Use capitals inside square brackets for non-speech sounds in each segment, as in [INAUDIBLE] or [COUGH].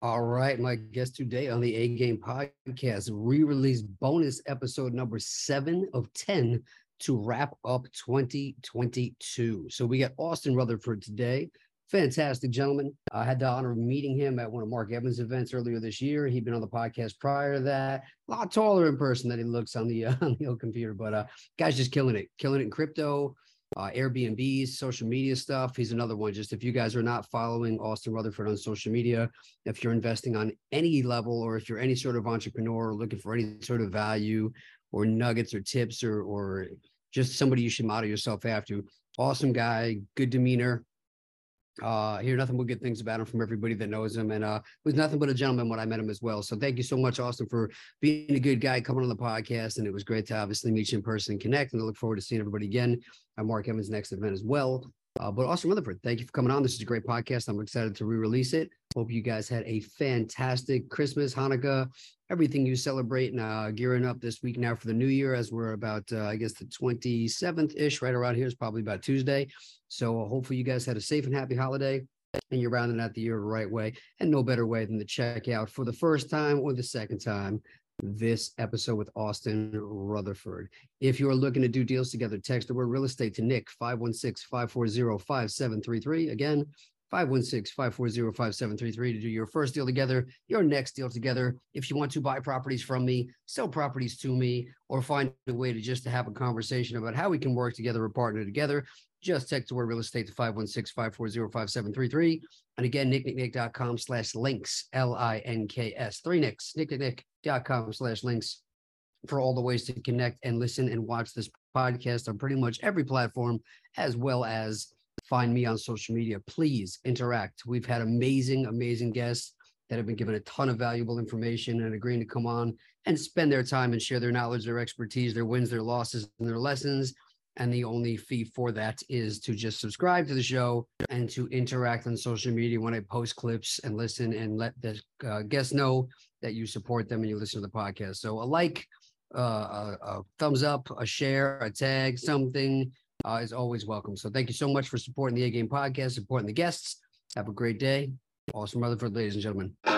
All right, my guest today on the A Game podcast, re-release bonus episode number seven of 10 to wrap up 2022. So we got Austin Rutherford today. Fantastic gentleman. I had the honor of meeting him at one of Mark Evans' events earlier this year. He'd been on the podcast prior to that. A lot taller in person than he looks on the uh, [LAUGHS] on the old computer, but uh, guy's just killing it, killing it in crypto, uh, Airbnbs, social media stuff. He's another one. Just if you guys are not following Austin Rutherford on social media, if you're investing on any level, or if you're any sort of entrepreneur looking for any sort of value or nuggets or tips or or just somebody you should model yourself after. Awesome guy, good demeanor. Uh, hear nothing but good things about him from everybody that knows him, and uh, was nothing but a gentleman when I met him as well. So thank you so much, Austin, for being a good guy coming on the podcast, and it was great to obviously meet you in person and connect. And I look forward to seeing everybody again at Mark Evans' next event as well. Uh, but Austin Rutherford, thank you for coming on. This is a great podcast. I'm excited to re-release it. Hope you guys had a fantastic Christmas, Hanukkah, everything you celebrate, and uh, gearing up this week now for the new year. As we're about, uh, I guess, the 27th ish, right around here is probably about Tuesday. So hopefully you guys had a safe and happy holiday and you're rounding out the year the right way. And no better way than to check out for the first time or the second time this episode with Austin Rutherford. If you're looking to do deals together, text the word real estate to Nick 516 540 5733. Again, 516-540-5733 to do your first deal together, your next deal together. If you want to buy properties from me, sell properties to me, or find a way to just to have a conversation about how we can work together or partner together, just text the word real estate to 516-540-5733. And again, nicknicknick.com slash links, L-I-N-K-S. Three nicks, nicknicknick.com slash links for all the ways to connect and listen and watch this podcast on pretty much every platform, as well as find me on social media. Please interact. We've had amazing, amazing guests that have been given a ton of valuable information and agreeing to come on and spend their time and share their knowledge, their expertise, their wins, their losses, and their lessons and the only fee for that is to just subscribe to the show and to interact on social media when I post clips and listen and let the uh, guests know that you support them and you listen to the podcast. So a like, uh, a, a, thumbs up, a share, a tag, something uh, is always welcome. So thank you so much for supporting the A Game podcast, supporting the guests. Have a great day. Austin Rutherford, ladies and gentlemen.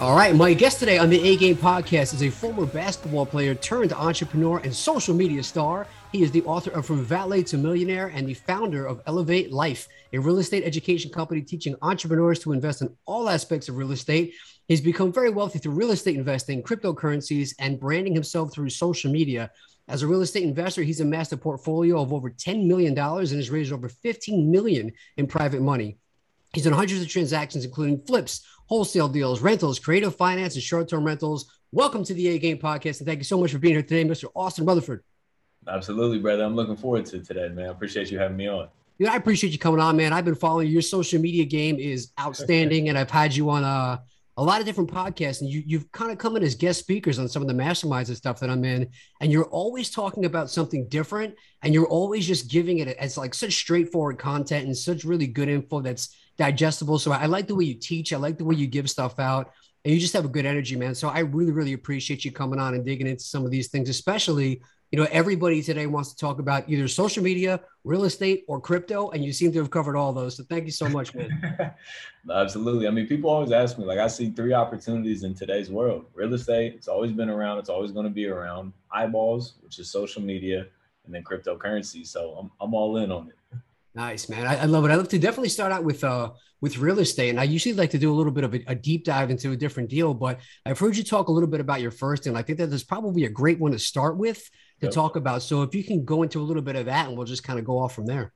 All right, my guest today on the A Game podcast is a former basketball player turned entrepreneur and social media star. He is the author of From Valet to Millionaire and the founder of Elevate Life, a real estate education company teaching entrepreneurs to invest in all aspects of real estate. He's become very wealthy through real estate investing, cryptocurrencies, and branding himself through social media. As a real estate investor, he's amassed a portfolio of over $10 million and has raised over 15 million in private money. He's done hundreds of transactions, including flips, wholesale deals, rentals, creative finance, and short term rentals. Welcome to the A Game Podcast. And thank you so much for being here today, Mr. Austin Rutherford. Absolutely, brother. I'm looking forward to today, man. I appreciate you having me on. Dude, I appreciate you coming on, man. I've been following your social media game is outstanding, and I've had you on uh, a lot of different podcasts, and you, you've kind of come in as guest speakers on some of the masterminds and stuff that I'm in, and you're always talking about something different, and you're always just giving it as like such straightforward content and such really good info that's digestible. So I like the way you teach. I like the way you give stuff out. And you just have a good energy, man. So I really, really appreciate you coming on and digging into some of these things, especially, you know, everybody today wants to talk about either social media, real estate, or crypto. And you seem to have covered all those. So thank you so much, man. [LAUGHS] Absolutely. I mean, people always ask me, like, I see three opportunities in today's world real estate, it's always been around, it's always going to be around, eyeballs, which is social media, and then cryptocurrency. So I'm, I'm all in on it. Nice, man. I, I, love it. I love to definitely start out with uh with real estate, and I usually like to do a little bit of a, a, deep dive into a different deal. But I've heard you talk a little bit about your first, and I think that there's probably a great one to start with to yep. talk about. So if you can go into a little bit of that, and we'll just kind of go off from there.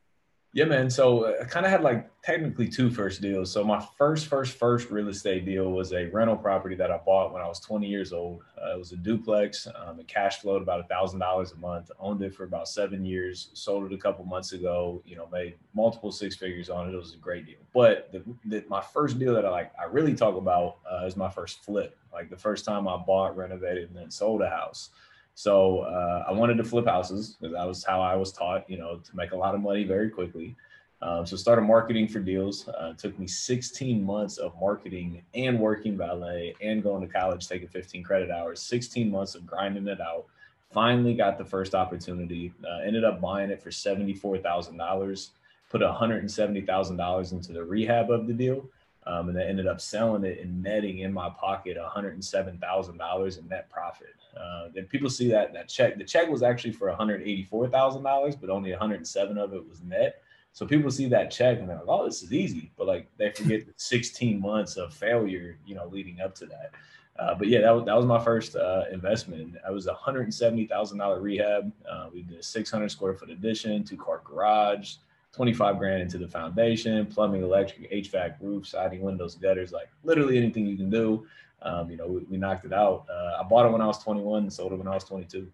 Yeah, man. So uh, I kind of had like technically two first deals. So my first, first, first real estate deal was a rental property that I bought when I was 20 years old. Uh, it was a duplex. Um, it cash flowed about a thousand dollars a month. Owned it for about seven years. Sold it a couple months ago. You know, made multiple six figures on it. It was a great deal. But the, the, my first deal that I like, I really talk about uh, is my first flip. Like the first time I bought, renovated, and then sold a house. So uh, I wanted to flip houses because that was how I was taught, you know, to make a lot of money very quickly. Um, so started marketing for deals. Uh, took me 16 months of marketing and working valet and going to college, taking 15 credit hours. 16 months of grinding it out. Finally got the first opportunity. Uh, ended up buying it for $74,000. Put $170,000 into the rehab of the deal. Um, and I ended up selling it and netting in my pocket $107,000 in net profit. Uh, then people see that that check. The check was actually for $184,000, but only 107 of it was net. So people see that check and they're like, "Oh, this is easy," but like they forget the 16 months of failure, you know, leading up to that. Uh, but yeah, that was that was my first uh, investment. I was a hundred seventy thousand dollar rehab. Uh, we did a 600 square foot addition, two car garage, 25 grand into the foundation, plumbing, electric, HVAC, roof, siding, windows, gutters, like literally anything you can do. Um, you know, we, we, knocked it out. Uh, I bought it when I was 21 and sold it when I was 22.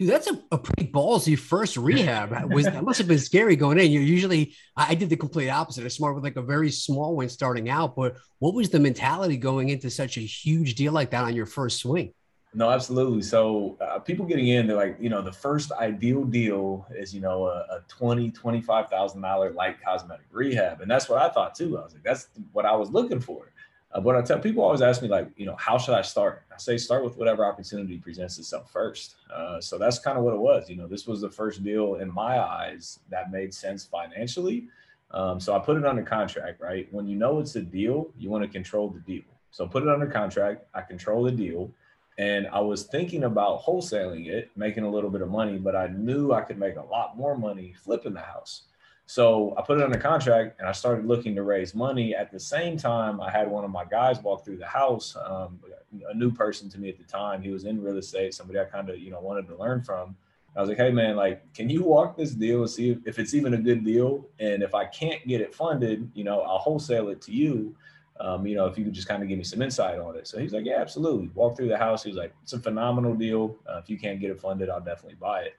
Dude, that's a, a pretty ballsy first rehab. Was that must have been scary going in? You're usually I did the complete opposite. I smart with like a very small one starting out. But what was the mentality going into such a huge deal like that on your first swing? No, absolutely. So uh, people getting in, they're like, you know, the first ideal deal is, you know, a, a twenty, twenty-five thousand dollar light cosmetic rehab, and that's what I thought too. I was like, that's what I was looking for. Uh, but I tell people always ask me like, you know, how should I start? I say start with whatever opportunity presents itself first. Uh, so that's kind of what it was. You know, this was the first deal in my eyes that made sense financially. Um, so I put it under contract. Right when you know it's a deal, you want to control the deal. So put it under contract. I control the deal. And I was thinking about wholesaling it, making a little bit of money, but I knew I could make a lot more money flipping the house. So I put it under contract and I started looking to raise money. At the same time, I had one of my guys walk through the house, um, a new person to me at the time. He was in real estate, somebody I kind of, you know, wanted to learn from. I was like, hey man, like, can you walk this deal and see if, if it's even a good deal? And if I can't get it funded, you know, I'll wholesale it to you um, you know, if you could just kind of give me some insight on it. So he's like, yeah, absolutely. Walk through the house. He was like, it's a phenomenal deal. Uh, if you can't get it funded, I'll definitely buy it.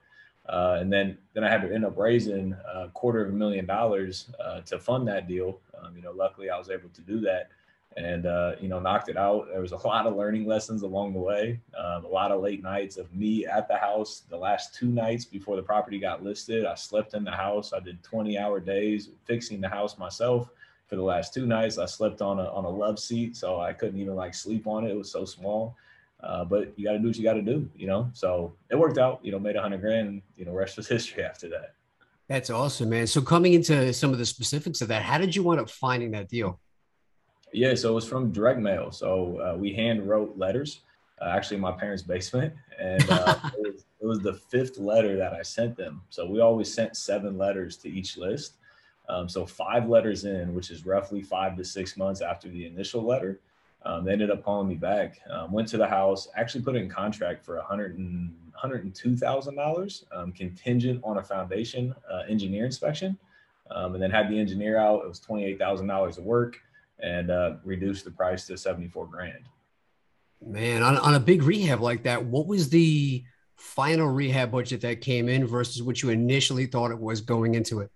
Uh, and then, then I had to end up raising a quarter of a million dollars uh, to fund that deal. Um, you know, luckily I was able to do that and, uh, you know, knocked it out. There was a lot of learning lessons along the way, um, a lot of late nights of me at the house. The last two nights before the property got listed, I slept in the house. I did 20 hour days fixing the house myself for the last two nights. I slept on a on a love seat, so I couldn't even like sleep on it. It was so small. Uh, but you got to do what you got to do, you know. So it worked out. You know, made a hundred grand. And, you know, rest was [LAUGHS] history after that. That's awesome, man. So coming into some of the specifics of that, how did you wind up finding that deal? Yeah, so it was from direct mail. So uh, we hand wrote letters, uh, actually in my parents' basement, and uh, [LAUGHS] it, was, it was the fifth letter that I sent them. So we always sent seven letters to each list. Um, so five letters in, which is roughly five to six months after the initial letter, um, they ended up calling me back. Um, went to the house, actually put in contract for a hundred and hundred and two thousand dollars, um, contingent on a foundation uh, engineer inspection, um, and then had the engineer out. It was twenty eight thousand dollars of work, and uh, reduced the price to seventy four grand. Man, on, on a big rehab like that, what was the final rehab budget that came in versus what you initially thought it was going into it?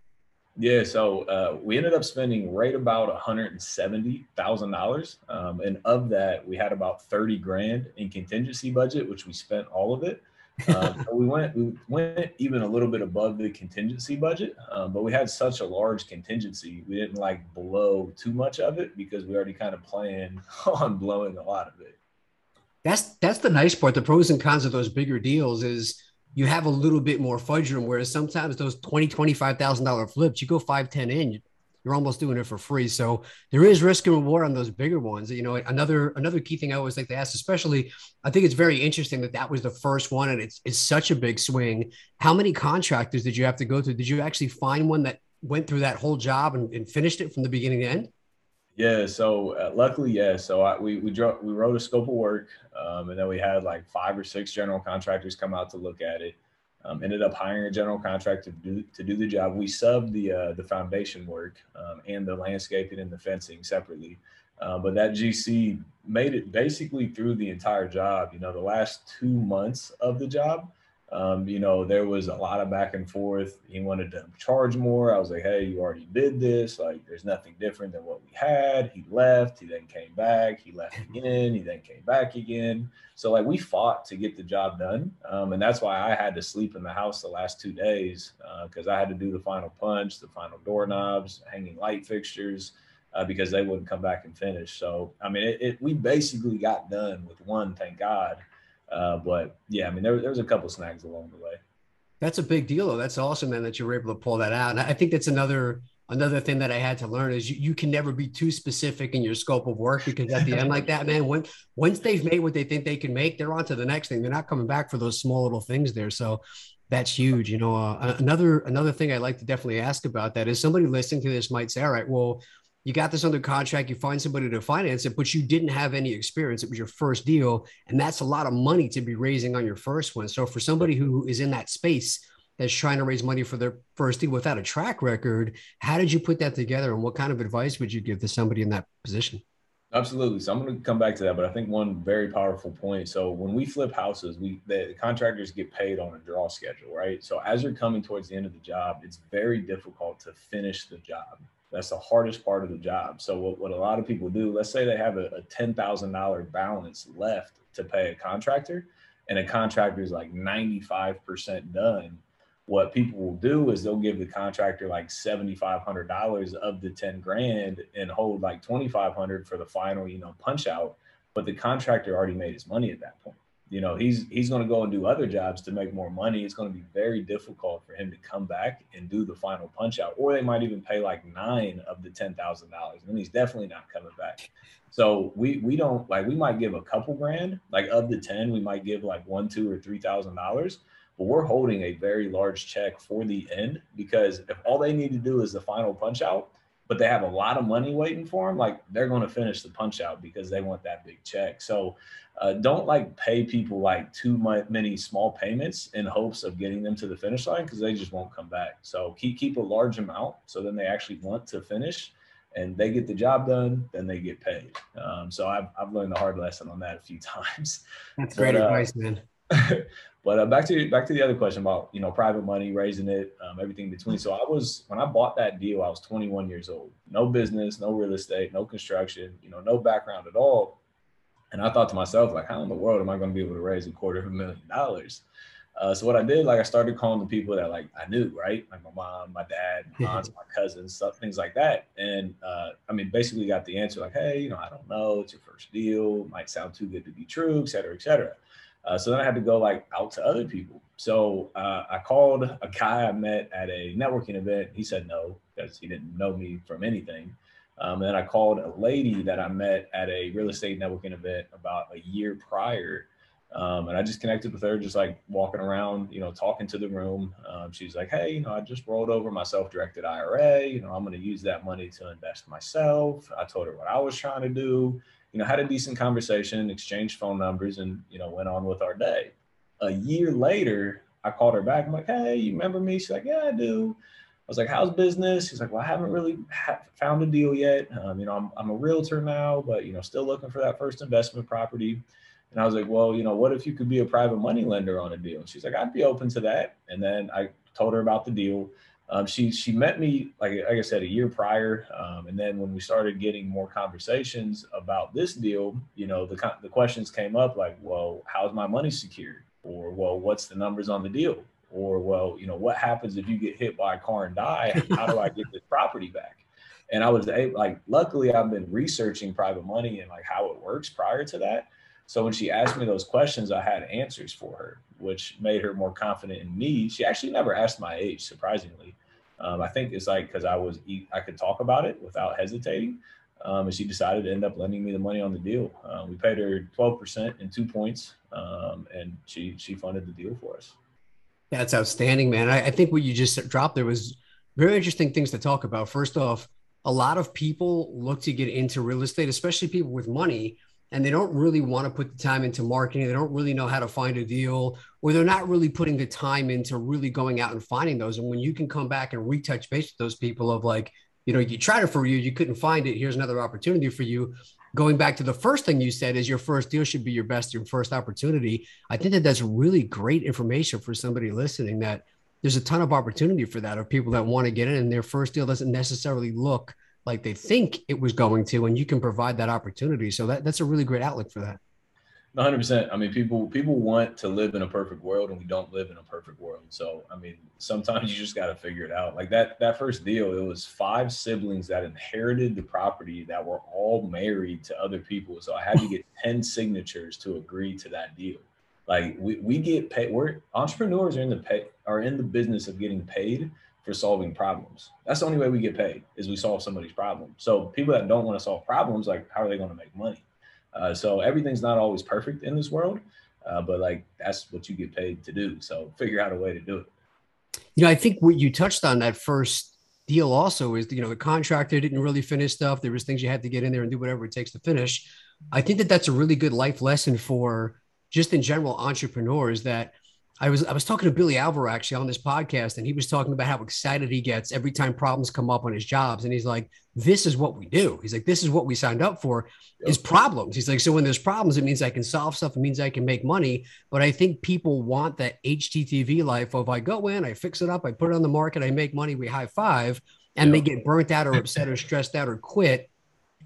Yeah, so uh, we ended up spending right about one hundred and seventy thousand um, dollars, and of that, we had about thirty grand in contingency budget, which we spent all of it. [LAUGHS] Um, so we went we went even a little bit above the contingency budget, um, but we had such a large contingency, we didn't like blow too much of it because we already kind of planned [LAUGHS] on blowing a lot of it. That's that's the nice part. The pros and cons of those bigger deals is you have a little bit more fudge room. Whereas sometimes those twenty, twenty-five thousand dollar flips, you go five, ten in, you're almost doing it for free. So there is risk and reward on those bigger ones. You know, another another key thing I always like to ask, especially, I think it's very interesting that that was the first one, and it's it's such a big swing. How many contractors did you have to go through? Did you actually find one that went through that whole job and, and finished it from the beginning to end? Yeah, so uh, luckily, yeah. So I, we we drew, we wrote a scope of work, um, and then we had like five or six general contractors come out to look at it. Um, ended up hiring a general contractor to do, to do the job. We subbed the uh, the foundation work um, and the landscaping and the fencing separately. Uh, but that GC made it basically through the entire job. You know, the last two months of the job, um, you know, there was a lot of back and forth. He wanted to charge more. I was like, hey, you already did this. Like, there's nothing different than what we had. He left. He then came back. He left [LAUGHS] again. He then came back again. So, like, we fought to get the job done. Um, and that's why I had to sleep in the house the last two days Uh, because uh, I had to do the final punch, the final doorknobs, hanging light fixtures. Uh, because they wouldn't come back and finish. So, I mean, it, it, we basically got done with one, thank God. Uh, but yeah, I mean, there, there was a couple snags along the way. That's a big deal, though. That's awesome, man, that you were able to pull that out. And I think that's another another thing that I had to learn is you, you can never be too specific in your scope of work because at the end, like that, man, when once they've made what they think they can make, they're on to the next thing. They're not coming back for those small little things there. So that's huge. You know, uh, another another thing I'd like to definitely ask about that is somebody listening to this might say, all right, well, you got this under contract, you find somebody to finance it, but you didn't have any experience. It was your first deal. And that's a lot of money to be raising on your first one. So for somebody who is in that space that's trying to raise money for their first deal without a track record, how did you put that together? And what kind of advice would you give to somebody in that position? Absolutely. So I'm going to come back to that, but I think one very powerful point. So when we flip houses, we the contractors get paid on a draw schedule, right? So as you're coming towards the end of the job, it's very difficult to finish the job. That's the hardest part of the job. So what, what a lot of people do, let's say they have a, a $10,000 balance left to pay a contractor and a contractor is like 95% done. What people will do is they'll give the contractor like $7,500 of the 10 grand and hold like 2,500 for the final, you know, punch out. But the contractor already made his money at that point you know he's he's going to go and do other jobs to make more money. It's going to be very difficult for him to come back and do the final punch out or they might even pay like nine of the ten thousand dollars and he's definitely not coming back. So we we don't like we might give a couple grand like of the 10 we might give like one two or three thousand dollars but we're holding a very large check for the end because if all they need to do is the final punch out but they have a lot of money waiting for them, like they're going to finish the punch out because they want that big check. So uh, don't like pay people like too many small payments in hopes of getting them to the finish line because they just won't come back. So keep keep a large amount so then they actually want to finish and they get the job done, then they get paid. Um, so I've, I've learned the hard lesson on that a few [LAUGHS] times. That's great but, uh, advice, man. [LAUGHS] but uh, back to back to the other question about you know private money, raising it, um, everything between. So I was when I bought that deal, I was 21 years old. No business, no real estate, no construction, you know, no background at all. And I thought to myself, like, how in the world am I going to be able to raise a quarter of a million dollars? Uh, so what I did, like, I started calling the people that like I knew, right, like my mom, my dad, my aunts, my cousins, stuff, things like that. And uh, I mean, basically got the answer like, hey, you know, I don't know, it's your first deal, might sound too good to be true, et cetera, et cetera. Uh, so then I had to go like out to other people. So uh, I called a guy I met at a networking event. He said no because he didn't know me from anything. Um, and then I called a lady that I met at a real estate networking event about a year prior. Um, and I just connected with her, just like walking around, you know, talking to the room. Um, she's like, Hey, you know, I just rolled over my self directed IRA. You know, I'm going to use that money to invest myself. I told her what I was trying to do, you know, had a decent conversation, exchanged phone numbers, and, you know, went on with our day. A year later, I called her back. I'm like, Hey, you remember me? She's like, Yeah, I do. I was like, how's business? She's like, well, I haven't really ha- found a deal yet. Um, you know, I'm, I'm a realtor now, but, you know, still looking for that first investment property. And I was like, well, you know, what if you could be a private money lender on a deal? And she's like, I'd be open to that. And then I told her about the deal. Um, she she met me like like I said a year prior, um, and then when we started getting more conversations about this deal, you know the the questions came up like, well, how's my money secured, or well, what's the numbers on the deal, or well you know what happens if you get hit by a car and die [LAUGHS] how do i get this property back and i was able like luckily i've been researching private money and like how it works prior to that so when she asked me those questions i had answers for her which made her more confident in me she actually never asked my age surprisingly um, i think it's like because i was i could talk about it without hesitating um, and she decided to end up lending me the money on the deal. Uh, we paid her 12% in two points, um, and she she funded the deal for us. That's outstanding, man. I, I, think what you just dropped there was very interesting things to talk about. First off, a lot of people look to get into real estate, especially people with money, and they don't really want to put the time into marketing. They don't really know how to find a deal, or they're not really putting the time into really going out and finding those. And when you can come back and retouch base with those people of like, you know, you tried it for you, you couldn't find it. Here's another opportunity for you. Going back to the first thing you said is your first deal should be your best, your first opportunity. I think that that's really great information for somebody listening that there's a ton of opportunity for that of people that want to get in and their first deal doesn't necessarily look like they think it was going to, and you can provide that opportunity. So that, that's a really great outlook for that. 100%. I mean, people people want to live in a perfect world, and we don't live in a perfect world. So, I mean, sometimes [LAUGHS] you just got to figure it out. Like that that first deal, it was five siblings that inherited the property that were all married to other people. So I had to get [LAUGHS] 10 signatures to agree to that deal. Like we, we get paid. We're entrepreneurs are in the pay are in the business of getting paid for solving problems. That's the only way we get paid is we solve somebody's problem. So people that don't want to solve problems, like how are they going to make money? Uh, so everything's not always perfect in this world, uh, but like that's what you get paid to do. So figure out a way to do it. You know, I think what you touched on that first deal also is you know the contractor didn't really finish stuff. There was things you had to get in there and do whatever it takes to finish. I think that that's a really good life lesson for just in general entrepreneurs that I was I was talking to Billy Alvaro actually on this podcast, and he was talking about how excited he gets every time problems come up on his jobs, and he's like, "This is what we do." He's like, "This is what we signed up for yep. is problems." He's like, "So when there's problems, it means I can solve stuff. It means I can make money." But I think people want that HGTV life of I go in, I fix it up, I put it on the market, I make money, we high five, and yep. they get burnt out or [LAUGHS] upset or stressed out or quit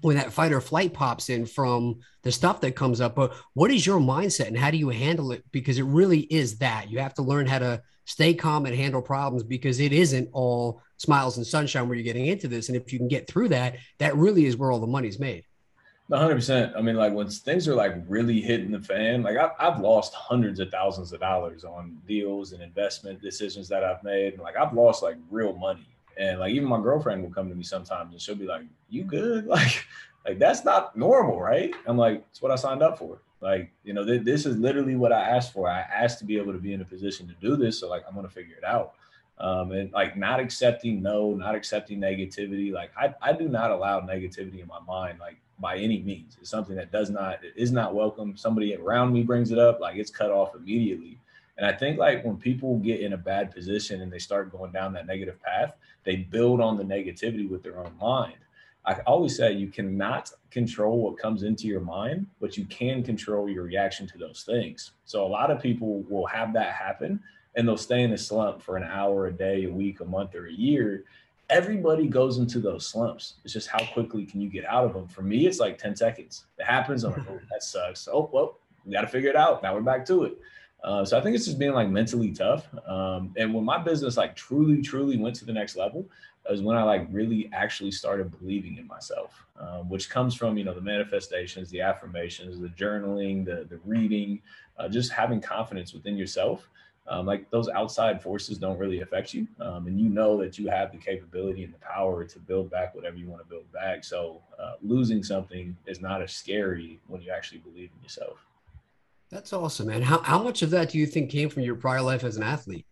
when that fight or flight pops in from the stuff that comes up. But what is your mindset and how do you handle it? Because it really is that you have to learn how to stay calm and handle problems because it isn't all smiles and sunshine where you're getting into this. And if you can get through that, that really is where all the money's made. 100%. I mean, like when things are like really hitting the fan, like I've, I've lost hundreds of thousands of dollars on deals and investment decisions that I've made. And like I've lost like real money and like even my girlfriend will come to me sometimes and she'll be like, "You good?" [LAUGHS] Like, like that's not normal, right? I'm like, "It's what I signed up for." Like, you know, th- this is literally what I asked for. I asked to be able to be in a position to do this, so like I'm gonna figure it out. Um, and like not accepting no, not accepting negativity. Like I, I do not allow negativity in my mind, like by any means. It's something that does not, is not welcome. Somebody around me brings it up, like it's cut off immediately. And I think like when people get in a bad position and they start going down that negative path, they build on the negativity with their own mind. I always say you cannot control what comes into your mind, but you can control your reaction to those things. So a lot of people will have that happen and they'll stay in a slump for an hour, a day, a week, a month, or a year. Everybody goes into those slumps. It's just how quickly can you get out of them? For me, it's like 10 seconds. It happens. I'm like, oh, that sucks. Oh, well, we got to figure it out. Now we're back to it. Uh, so I think it's just being like mentally tough. Um, and when my business like truly, truly went to the next level, is when I like really actually started believing in myself, um, which comes from you know the manifestations, the affirmations, the journaling, the the reading, uh, just having confidence within yourself. Um, like those outside forces don't really affect you, um, and you know that you have the capability and the power to build back whatever you want to build back. So uh, losing something is not as scary when you actually believe in yourself. That's awesome, man. How, how much of that do you think came from your prior life as an athlete?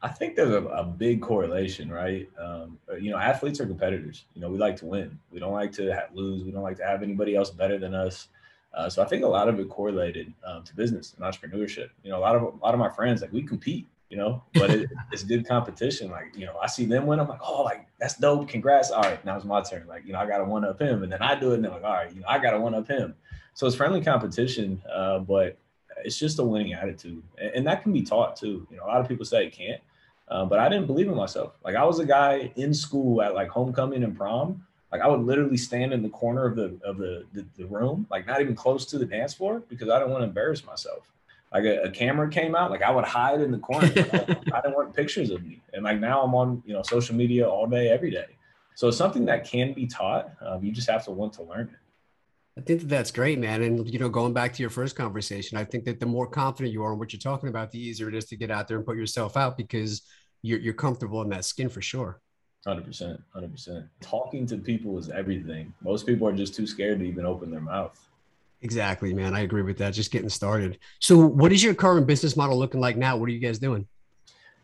I think there's a, a big correlation, right? Um, you know, athletes are competitors. You know, we like to win. We don't like to lose. We don't like to have anybody else better than us. Uh, so I think a lot of it correlated um, to business and entrepreneurship. You know, a lot of a lot of my friends like we compete. You know, but it, [LAUGHS] it's good competition. Like you know, I see them win. I'm like, oh, like that's dope. Congrats. All right, now it's my turn. Like you know, I got to one up him, and then I do it, and they're like, all right, you know, I got to one up him. So it's friendly competition, uh, but it's just a winning attitude, and, and, that can be taught too. You know, a lot of people say it can't, uh, but I didn't believe in myself. Like I was a guy in school at like homecoming and prom. Like I would literally stand in the corner of the of the the, the room, like not even close to the dance floor, because I didn't want to embarrass myself. Like a, a, camera came out, like I would hide in the corner. I [LAUGHS] didn't want pictures of me, and like now I'm on you know social media all day, every day. So it's something that can be taught. Um, you just have to want to learn it. I think that that's great, man. And you know, going back to your first conversation, I think that the more confident you are in what you're talking about, the easier it is to get out there and put yourself out because you're you're comfortable in that skin for sure. Hundred percent, hundred percent. Talking to people is everything. Most people are just too scared to even open their mouth. Exactly, man. I agree with that. Just getting started. So, what is your current business model looking like now? What are you guys doing?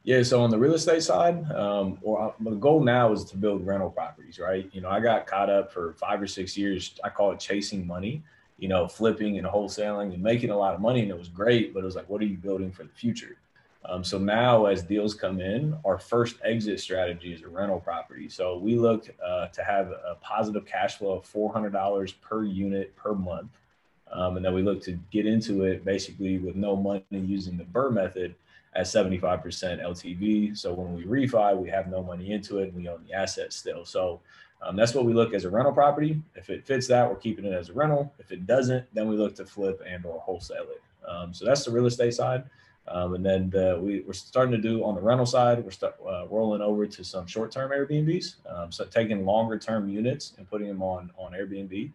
Yeah, so on the real estate side, um, or the goal now is to build rental properties, right? You know, I got caught up for five or six years. I call it chasing money, you know, flipping and wholesaling and making a lot of money, and it was great. But it was like, what are you building for the future? Um, so now, as deals come in, our first exit strategy is a rental property. So we look uh, to have a positive cash flow of $400 per unit per month. Um, and then we look to get into it basically with no money using the BRRRR method at 75% LTV. So when we refi, we have no money into it and we own the asset still. So um, that's what we look as a rental property. If it fits that, we're keeping it as a rental. If it doesn't, then we look to flip and or wholesale it. Um, so that's the real estate side. Um, and then the, we, we're starting to do on the rental side, we're start, uh, rolling over to some short-term Airbnbs. Um, so taking longer-term units and putting them on on Airbnb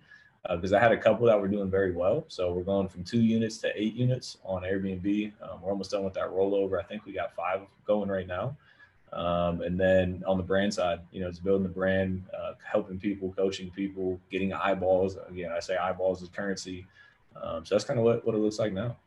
because uh, I had a couple that were doing very well. So we're going from two units to eight units on Airbnb. Um, we're almost done with that rollover. I think we got five going right now. Um, and then on the brand side, you know, it's building the brand, uh, helping people, coaching people, getting eyeballs. Again, I say eyeballs is currency. Um, so that's kind of what, what it looks like now.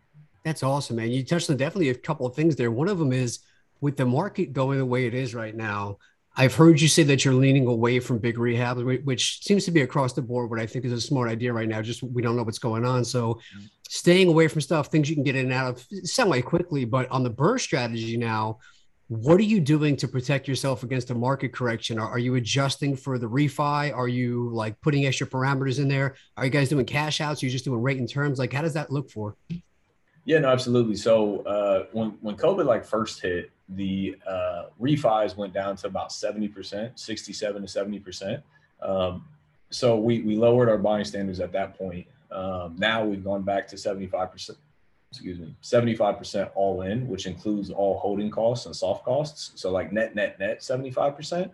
That's awesome, man. You touched on definitely a couple of things there. One of them is with the market going the way it is right now, I've heard you say that you're leaning away from big rehabs, which seems to be across the board. What I think is a smart idea right now. Just we don't know what's going on, so mm-hmm. staying away from stuff, things you can get in and out of semi quickly. But on the BRRRR strategy now, what are you doing to protect yourself against a market correction? Are, are you adjusting for the refi? Are you like putting extra parameters in there? Are you guys doing cash outs? Are you just doing rate and terms? Like, how does that look for? Yeah, no, absolutely. So uh, when when COVID like first hit, the uh, refis went down to about seventy percent, sixty-seven to seventy percent. Um, so we we lowered our buying standards at that point. Um, now we've gone back to seventy-five percent. Excuse me, seventy-five percent all in, which includes all holding costs and soft costs. So like net, net, net, seventy-five percent.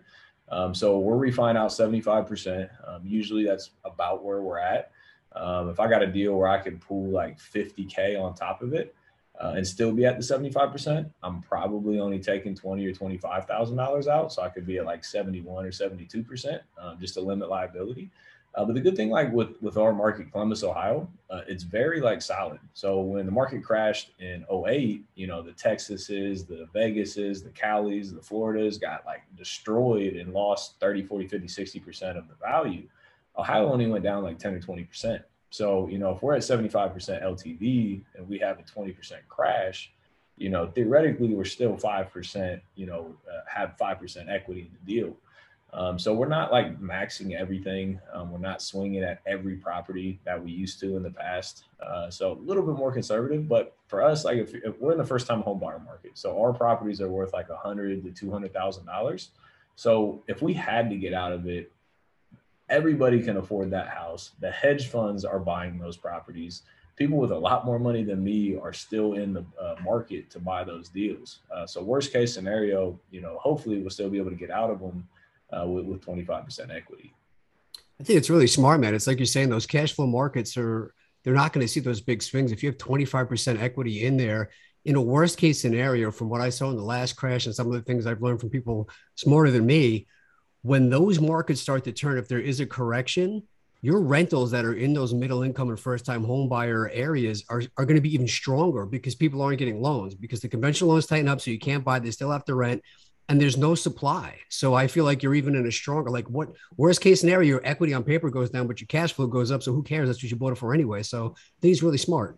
Um, so we're refining out seventy-five percent. Um, usually that's about where we're at. Um, if I got a deal where I could pull like 50K on top of it uh, and still be at the 75%, I'm probably only taking 20 or $25,000 out. So I could be at like 71 or 72% um, just to limit liability. Uh, but the good thing, like with with our market, Columbus, Ohio, uh, it's very like solid. So when the market crashed in 08, you know, the Texases, the Vegases, the Calis, the Floridas got like destroyed and lost 30, 40, 50, 60% of the value. Ohio only went down like 10 or 20 percent. So, you know, if we're at 75% LTV and we have a 20% crash, you know, theoretically, we're still 5%, you know, uh, have 5% equity in the deal. Um, so we're not like maxing everything. Um, we're not swinging at every property that we used to in the past. Uh, so a little bit more conservative, but for us, like if, if, we're in the first time home buyer market, so our properties are worth like a hundred to two hundred thousand dollars. So if we had to get out of it, everybody can afford that house. The hedge funds are buying those properties. People with a lot more money than me are still in the uh, market to buy those deals. Uh, so worst case scenario, you know, hopefully we'll still be able to get out of them uh, with, with 25% equity. I think it's really smart, man. It's like you're saying, those cash flow markets are, they're not going to see those big swings. If you have 25% equity in there, in a worst case scenario, from what I saw in the last crash and some of the things I've learned from people smarter than me, when those markets start to turn, if there is a correction, your rentals that are in those middle income and first time home buyer areas are, are going to be even stronger because people aren't getting loans because the conventional loans tighten up. So you can't buy, they still have to rent and there's no supply. So I feel like you're even in a stronger, like what worst case scenario, your equity on paper goes down, but your cash flow goes up. So who cares? That's what you bought it for anyway. So it's really smart.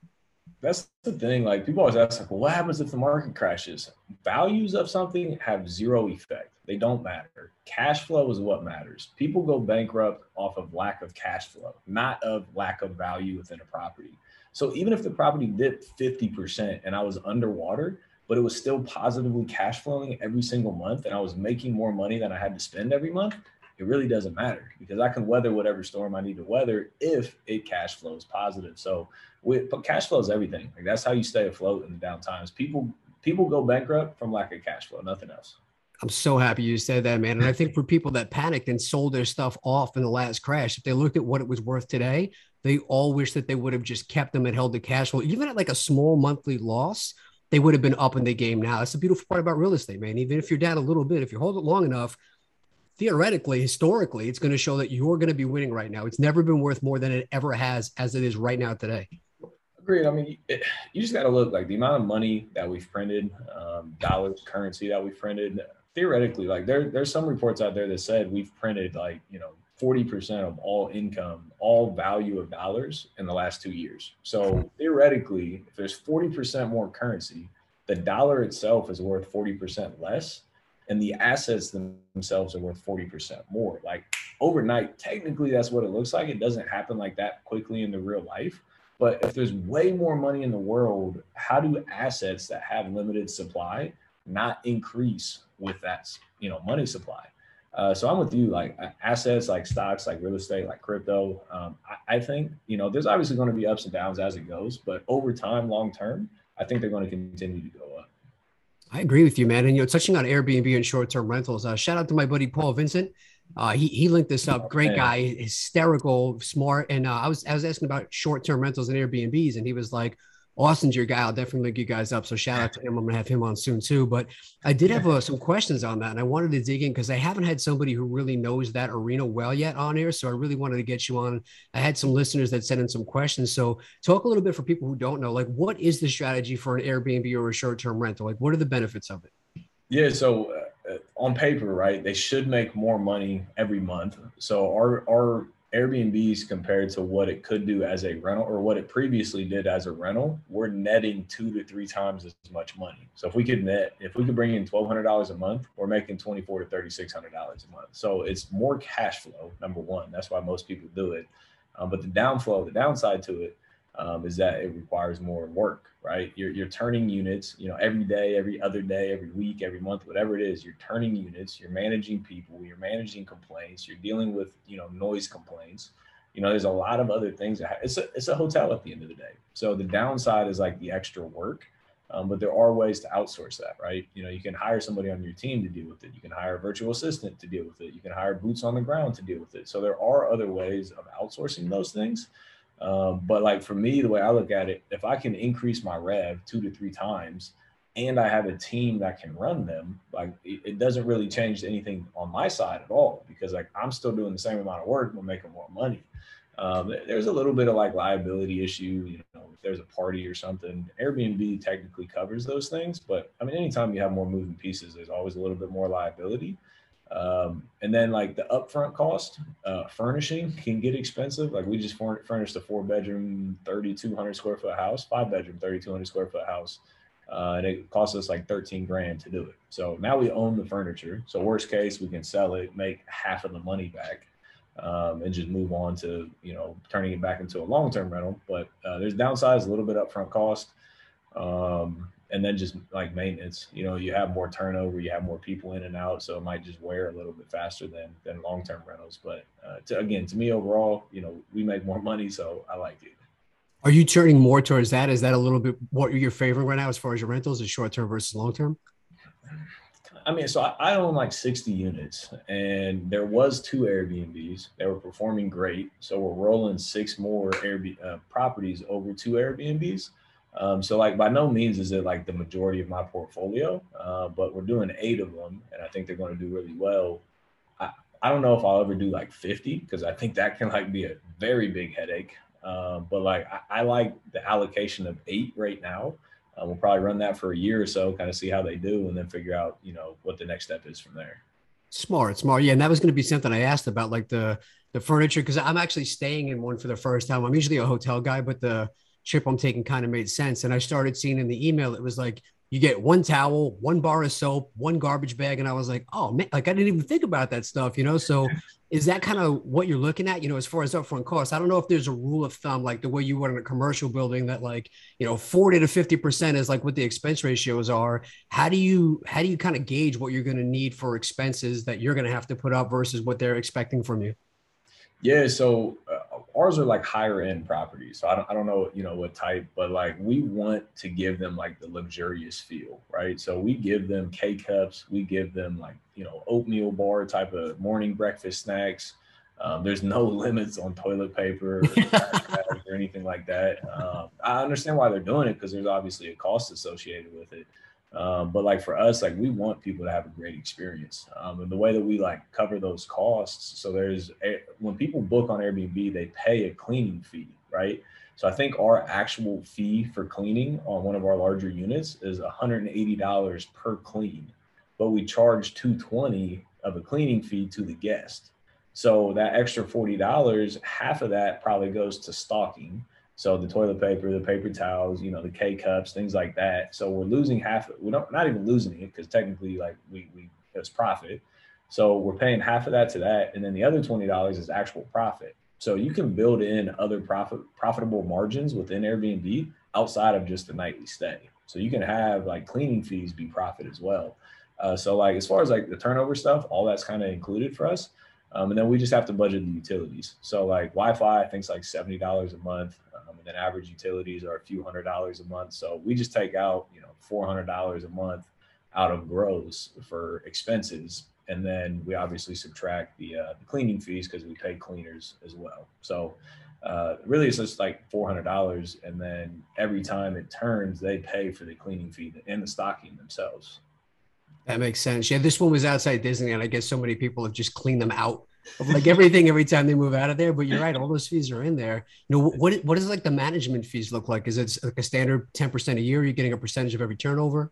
That's the thing. Like people always ask, like, well, what happens if the market crashes? Values of something have zero effect they don't matter. Cash flow is what matters. People go bankrupt off of lack of cash flow, not of lack of value within a property. So even if the property dipped 50% and I was underwater, but it was still positively cash flowing every single month and I was making more money than I had to spend every month, it really doesn't matter because I can weather whatever storm I need to weather if it cash flows positive. So with but cash flow is everything. Like that's how you stay afloat in the down times. People people go bankrupt from lack of cash flow, nothing else. I'm so happy you said that, man. And I think for people that panicked and sold their stuff off in the last crash, if they looked at what it was worth today, they all wish that they would have just kept them and held the cash flow. Even at like a small monthly loss, they would have been up in the game now. That's the beautiful part about real estate, man. Even if you're down a little bit, if you hold it long enough, theoretically, historically, it's going to show that you're going to be winning right now. It's never been worth more than it ever has as it is right now today. Agreed. I mean, it, you just got to look like the amount of money that we've printed, um, dollars, currency that we've printed theoretically, like there there's some reports out there that said we've printed like you know 40% of all income, all value of dollars in the last two years. So theoretically, if there's 40% more currency, the dollar itself is worth 40% less and the assets themselves are worth 40% more. Like overnight, technically that's what it looks like. It doesn't happen like that quickly in the real life. But if there's way more money in the world, how do assets that have limited supply not increase with that, you know, money supply? Uh, so I'm with you. Like assets, like stocks, like real estate, like crypto. Um, I, I, think you know there's obviously going to be ups and downs as it goes, but over time, long term, I think they're going to continue to go up. I agree with you, man. And you know, touching on Airbnb and short-term rentals, uh, shout out to my buddy Paul Vincent. Uh, he he linked this up. Great guy, hysterical, smart. And uh, I was I was asking about short-term rentals and Airbnbs, and he was like, Austin's your guy. I'll definitely link you guys up. So shout out to him. I'm gonna have him on soon too. But I did have uh, some questions on that, and I wanted to dig in because I haven't had somebody who really knows that arena well yet on here. So I really wanted to get you on. I had some listeners that sent in some questions. So talk a little bit for people who don't know, like what is the strategy for an Airbnb or a short-term rental? Like what are the benefits of it? Yeah. So uh, on paper, right, they should make more money every month. So our our Airbnbs compared to what it could do as a rental or what it previously did as a rental, we're netting two to three times as much money. So if we could net, if we could bring in twelve hundred dollars a month, we're making twenty four to thirty six hundred dollars a month. So it's more cash flow. Number one, that's why most people do it. Um, but the downflow, the downside to it um, is that it requires more work, right? You're, you're turning units, you know, every day, every other day, every week, every month, whatever it is, you're turning units, you're managing people, you're managing complaints, you're dealing with, you know, noise complaints. You know, there's a lot of other things. That ha- it's a, it's a hotel at the end of the day. So the downside is like the extra work. Um, but there are ways to outsource that, right? You know, you can hire somebody on your team to deal with it. You can hire a virtual assistant to deal with it. You can hire boots on the ground to deal with it. So there are other ways of outsourcing those things. Um, but like for me, the way I look at it, if I can increase my rev two to three times and I have a team that can run them, like it, it, doesn't really change anything on my side at all because like I'm still doing the same amount of work but making more money. Um, there's a little bit of like liability issue, you know, if there's a party or something. Airbnb technically covers those things, but I mean, anytime you have more moving pieces, there's always a little bit more liability. Um, and then like the upfront cost, uh, furnishing can get expensive. Like we just furnished a four bedroom, 3,200 square foot house, five bedroom, 3,200 square foot house. Uh, and it cost us like 13 grand to do it. So now we own the furniture. So worst case, we can sell it, make half of the money back, um, and just move on to, you know, turning it back into a long-term rental. But uh, there's downsides, a little bit upfront cost. Um, and then just like maintenance. You know you have more turnover you have more people in and out so it might just wear a little bit faster than than long-term rentals. But uh, to, again to me overall you know we make more money so i like it. Are you turning more towards that? Is that a little bit what you're favoring right now as far as your rentals is short-term versus long-term I mean, so I, I, own like 60 units, and there was two Airbnbs. that were performing great, so we're rolling six more Airbnb uh, properties over two Airbnbs. Um, so like by no means is it like the majority of my portfolio, uh, but we're doing eight of them, and I think they're going to do really well. I, I don't know if I'll ever do like 50 because I think that can like be a very big headache. Um, but like I, I, like the allocation of eight right now. Uh, we'll probably run that for a year or so, kind of see how they do, and then figure out you know what the next step is from there. Smart, smart, yeah. And that was going to be something I asked about, like the the furniture, because I'm actually staying in one for the first time. I'm usually a hotel guy, but the chip I'm taking kind of made sense. And I started seeing in the email, it was like, you get one towel, one bar of soap, one garbage bag. And I was like, oh man, like I didn't even think about that stuff, you know? So is that kind of what you're looking at, you know, as far as upfront costs? I don't know if there's a rule of thumb, like the way you would in a commercial building that like, you know, 40 to 50% is like what the expense ratios are. How do you, how do you kind of gauge what you're going to need for expenses that you're going to have to put up versus what they're expecting from you? Yeah. So ours are like higher end properties. So I don't, I don't know, you know, what type, but like we want to give them like the luxurious feel, right? So we give them K cups, we give them like, you know, oatmeal bar type of morning breakfast snacks. Um, there's no [LAUGHS] limits on toilet paper or, [LAUGHS] or anything like that. Um, I understand why they're doing it because there's obviously a cost associated with it. Um, but like for us, like we want people to have a great experience. Um, and the way that we like cover those costs, so there's a, when people book on Airbnb, they pay a cleaning fee, right? So I think our actual fee for cleaning on one of our larger units is $180 per clean, but we charge 220 of a cleaning fee to the guest. So that extra $40, half of that probably goes to stocking. So the toilet paper, the paper towels, you know, the K cups, things like that. So we're losing half. We're not, not even losing it because technically, like we we it's profit. So we're paying half of that to that, and then the other twenty dollars is actual profit. So you can build in other profit profitable margins within Airbnb outside of just the nightly stay. So you can have like cleaning fees be profit as well. Uh, so like as far as like the turnover stuff, all that's kind of included for us. Um, and then we just have to budget the utilities. So like Wi-Fi, I think it's like seventy dollars a month, um, and then average utilities are a few hundred dollars a month. So we just take out you know four hundred dollars a month out of gross for expenses, and then we obviously subtract the uh, the cleaning fees because we pay cleaners as well. So uh, really it's just like $400 and then every time it turns they pay for the cleaning fee and the stocking themselves that makes sense yeah this one was outside disney and i guess so many people have just cleaned them out of like everything every time they move out of there but you're right all those fees are in there you know what what does like the management fees look like is it like a standard 10% a year you're getting a percentage of every turnover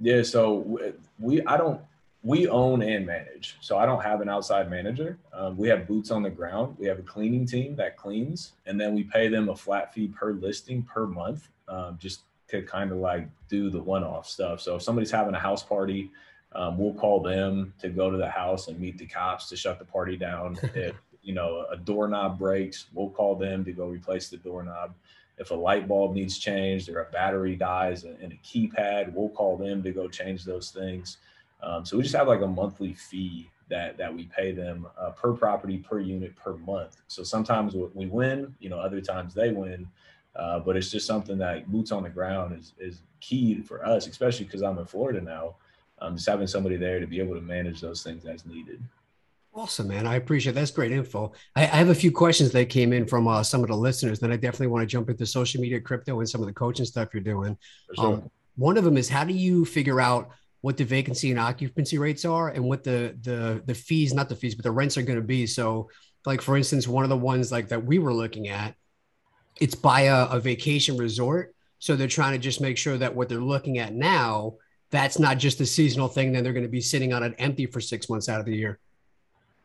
yeah so we i don't we own and manage. So I don't have an outside manager. Um, we have boots on the ground. We have a cleaning team that cleans, and then we pay them a flat fee per listing per month, um, just to kind of like do the one-off stuff. So if somebody's having a house party, um, we'll call them to go to the house and meet the cops to shut the party down. [LAUGHS] if you know a doorknob breaks, we'll call them to go replace the doorknob. If a light bulb needs changed or a battery dies in a keypad, we'll call them to go change those things. Um, so we just have like a monthly fee that that we pay them uh, per property, per unit, per month. So sometimes we win, you know, other times they win. Uh, but it's just something that boots on the ground is is key for us, especially because I'm in Florida now. Um, just having somebody there to be able to manage those things as needed. Awesome, man. I appreciate it. that's great info. I, I, have a few questions that came in from uh, some of the listeners. Then I definitely want to jump into social media, crypto, and some of the coaching stuff you're doing. Sure. Um, one of them is how do you figure out what the vacancy and occupancy rates are and what the the the fees, not the fees, but the rents are going to be. So, like for instance, one of the ones like that we were looking at, it's by a, a vacation resort. So they're trying to just make sure that what they're looking at now, that's not just a seasonal thing. Then they're going to be sitting on it empty for six months out of the year.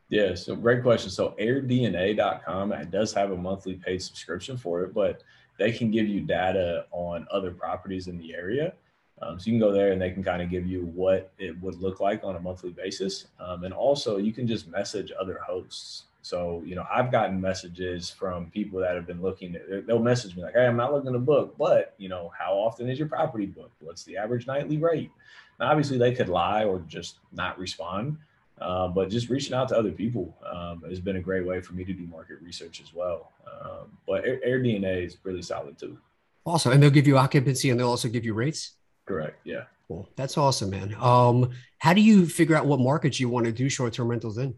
Yeah, so great question. So airdna.com it does have a monthly paid subscription for it, but they can give you data on other properties in the area. Um, so you can go there and they can kind of give you what it would look like on a monthly basis. Um, and also you can just message other hosts. So, you know, I've gotten messages from people that have been looking at, they'll message me like, Hey, I'm not looking to book, but you know, how often is your property booked? What's the average nightly rate? Now, obviously they could lie or just not respond. Uh, but just reaching out to other people um, has been a great way for me to do market research as well. Um, but Air, AirDNA is really solid too. Awesome. And they'll give you occupancy and they'll also give you rates? Correct. Yeah. Cool. That's awesome, man. Um, how do you figure out what markets you want to do short-term rentals in?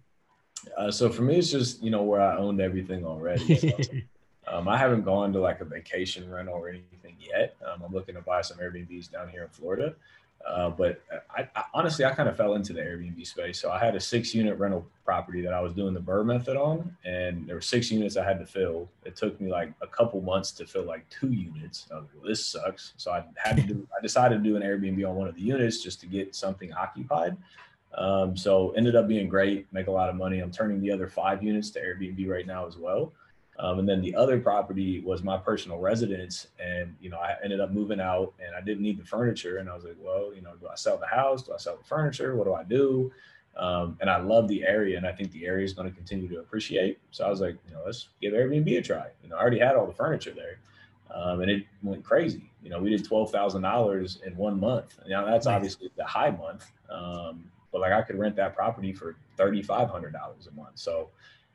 Uh, so for me, it's just you know where I owned everything already. So, [LAUGHS] um, I haven't gone to like a vacation rental or anything yet. Um, I'm looking to buy some Airbnbs down here in Florida. Uh, but I, I, honestly, I kind of fell into the Airbnb space. So I had a six unit rental property that I was doing the BRRRR method on, and there were six units I had to fill. It took me like a couple months to fill like two units. I was like, well, this sucks. So I had to do, I decided to do an Airbnb on one of the units just to get something occupied. Um, so ended up being great, make a lot of money. I'm turning the other five units to Airbnb right now as well. Um, and then the other property was my personal residence. And, you know, I ended up moving out and I didn't need the furniture. And I was like, well, you know, do I sell the house? Do I sell the furniture? What do I do? Um, and I love the area and I think the area is going to continue to appreciate. So I was like, you know, let's give Airbnb a try. You know, I already had all the furniture there. Um, and it went crazy. You know, we did twelve thousand dollars in one month. Now that's obviously the high month, um, but like I could rent that property for thirty five hundred dollars a month. So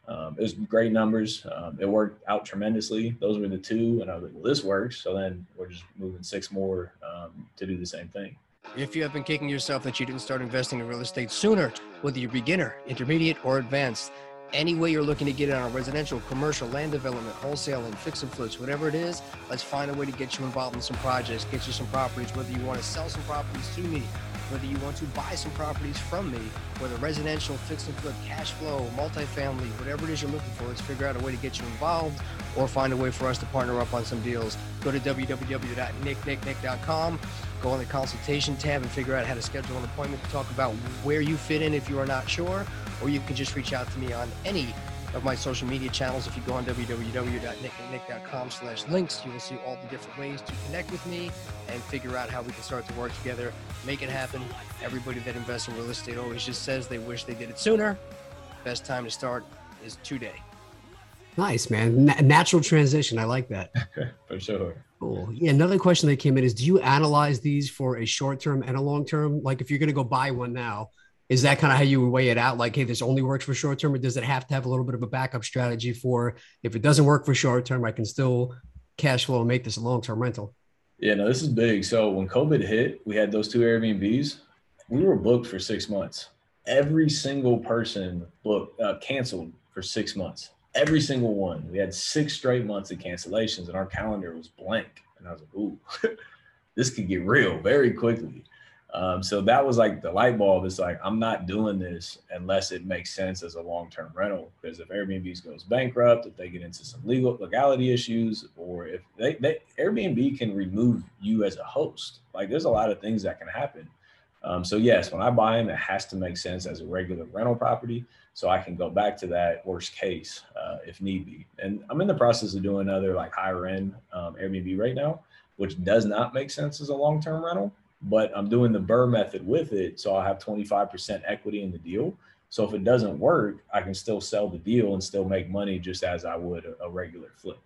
um, it was great numbers. Um, it worked out tremendously. Those were the two, and I was like, "Well, this works." So then we're just moving six more um, to do the same thing. If you have been kicking yourself that you didn't start investing in real estate sooner, whether you're beginner, intermediate, or advanced, any way you're looking to get in on residential, commercial, land development, wholesaling, fix and flips, whatever it is, let's find a way to get you involved in some projects, get you some properties, whether you want to sell some properties to me, whether you want to buy some properties from me, whether residential, fix and flip, cash flow, multifamily, whatever it is you're looking for, let's figure out a way to get you involved or find a way for us to partner up on some deals. Go to www.nicknicknick.com, go on the consultation tab and figure out how to schedule an appointment to talk about where you fit in if you are not sure, or you can just reach out to me on any of my social media channels. If you go on www.nickandnick.com slash links, you will see all the different ways to connect with me and figure out how we can start to work together, make it happen. Everybody that invests in real estate always just says they wish they did it sooner. Best time to start is today. Nice, man. natural transition. I like that. [LAUGHS] For sure. Cool. Yeah. Another question that came in is Do you analyze these for a short term and a long term? Like, if you're going to go buy one now, is that kind of how you weigh it out? Like, hey, this only works for short term, or does it have to have a little bit of a backup strategy for if it doesn't work for short term, I can still cash flow and make this a long term rental? Yeah, no, this is big. So when COVID hit, we had those two Airbnbs. We were booked for six months. Every single person booked uh, canceled for six months every single one. We had six straight months of cancellations, and our calendar was blank. And I was like, "Ooh, [LAUGHS] this could get real very quickly." Um, so that was like the light bulb. It's like I'm not doing this unless it makes sense as a long-term rental. Because if Airbnb goes bankrupt, if they get into some legal legality issues, or if they, they Airbnb can remove you as a host, like there's a lot of things that can happen. Um, so yes, when I buy them, it has to make sense as a regular rental property so I can go back to that worst case uh, if need be. And I'm in the process of doing another like higher end um, Airbnb right now, which does not make sense as a long term rental, but I'm doing the BRRRR method with it. So I'll have 25% equity in the deal. So if it doesn't work, I can still sell the deal and still make money just as I would a, a regular flip.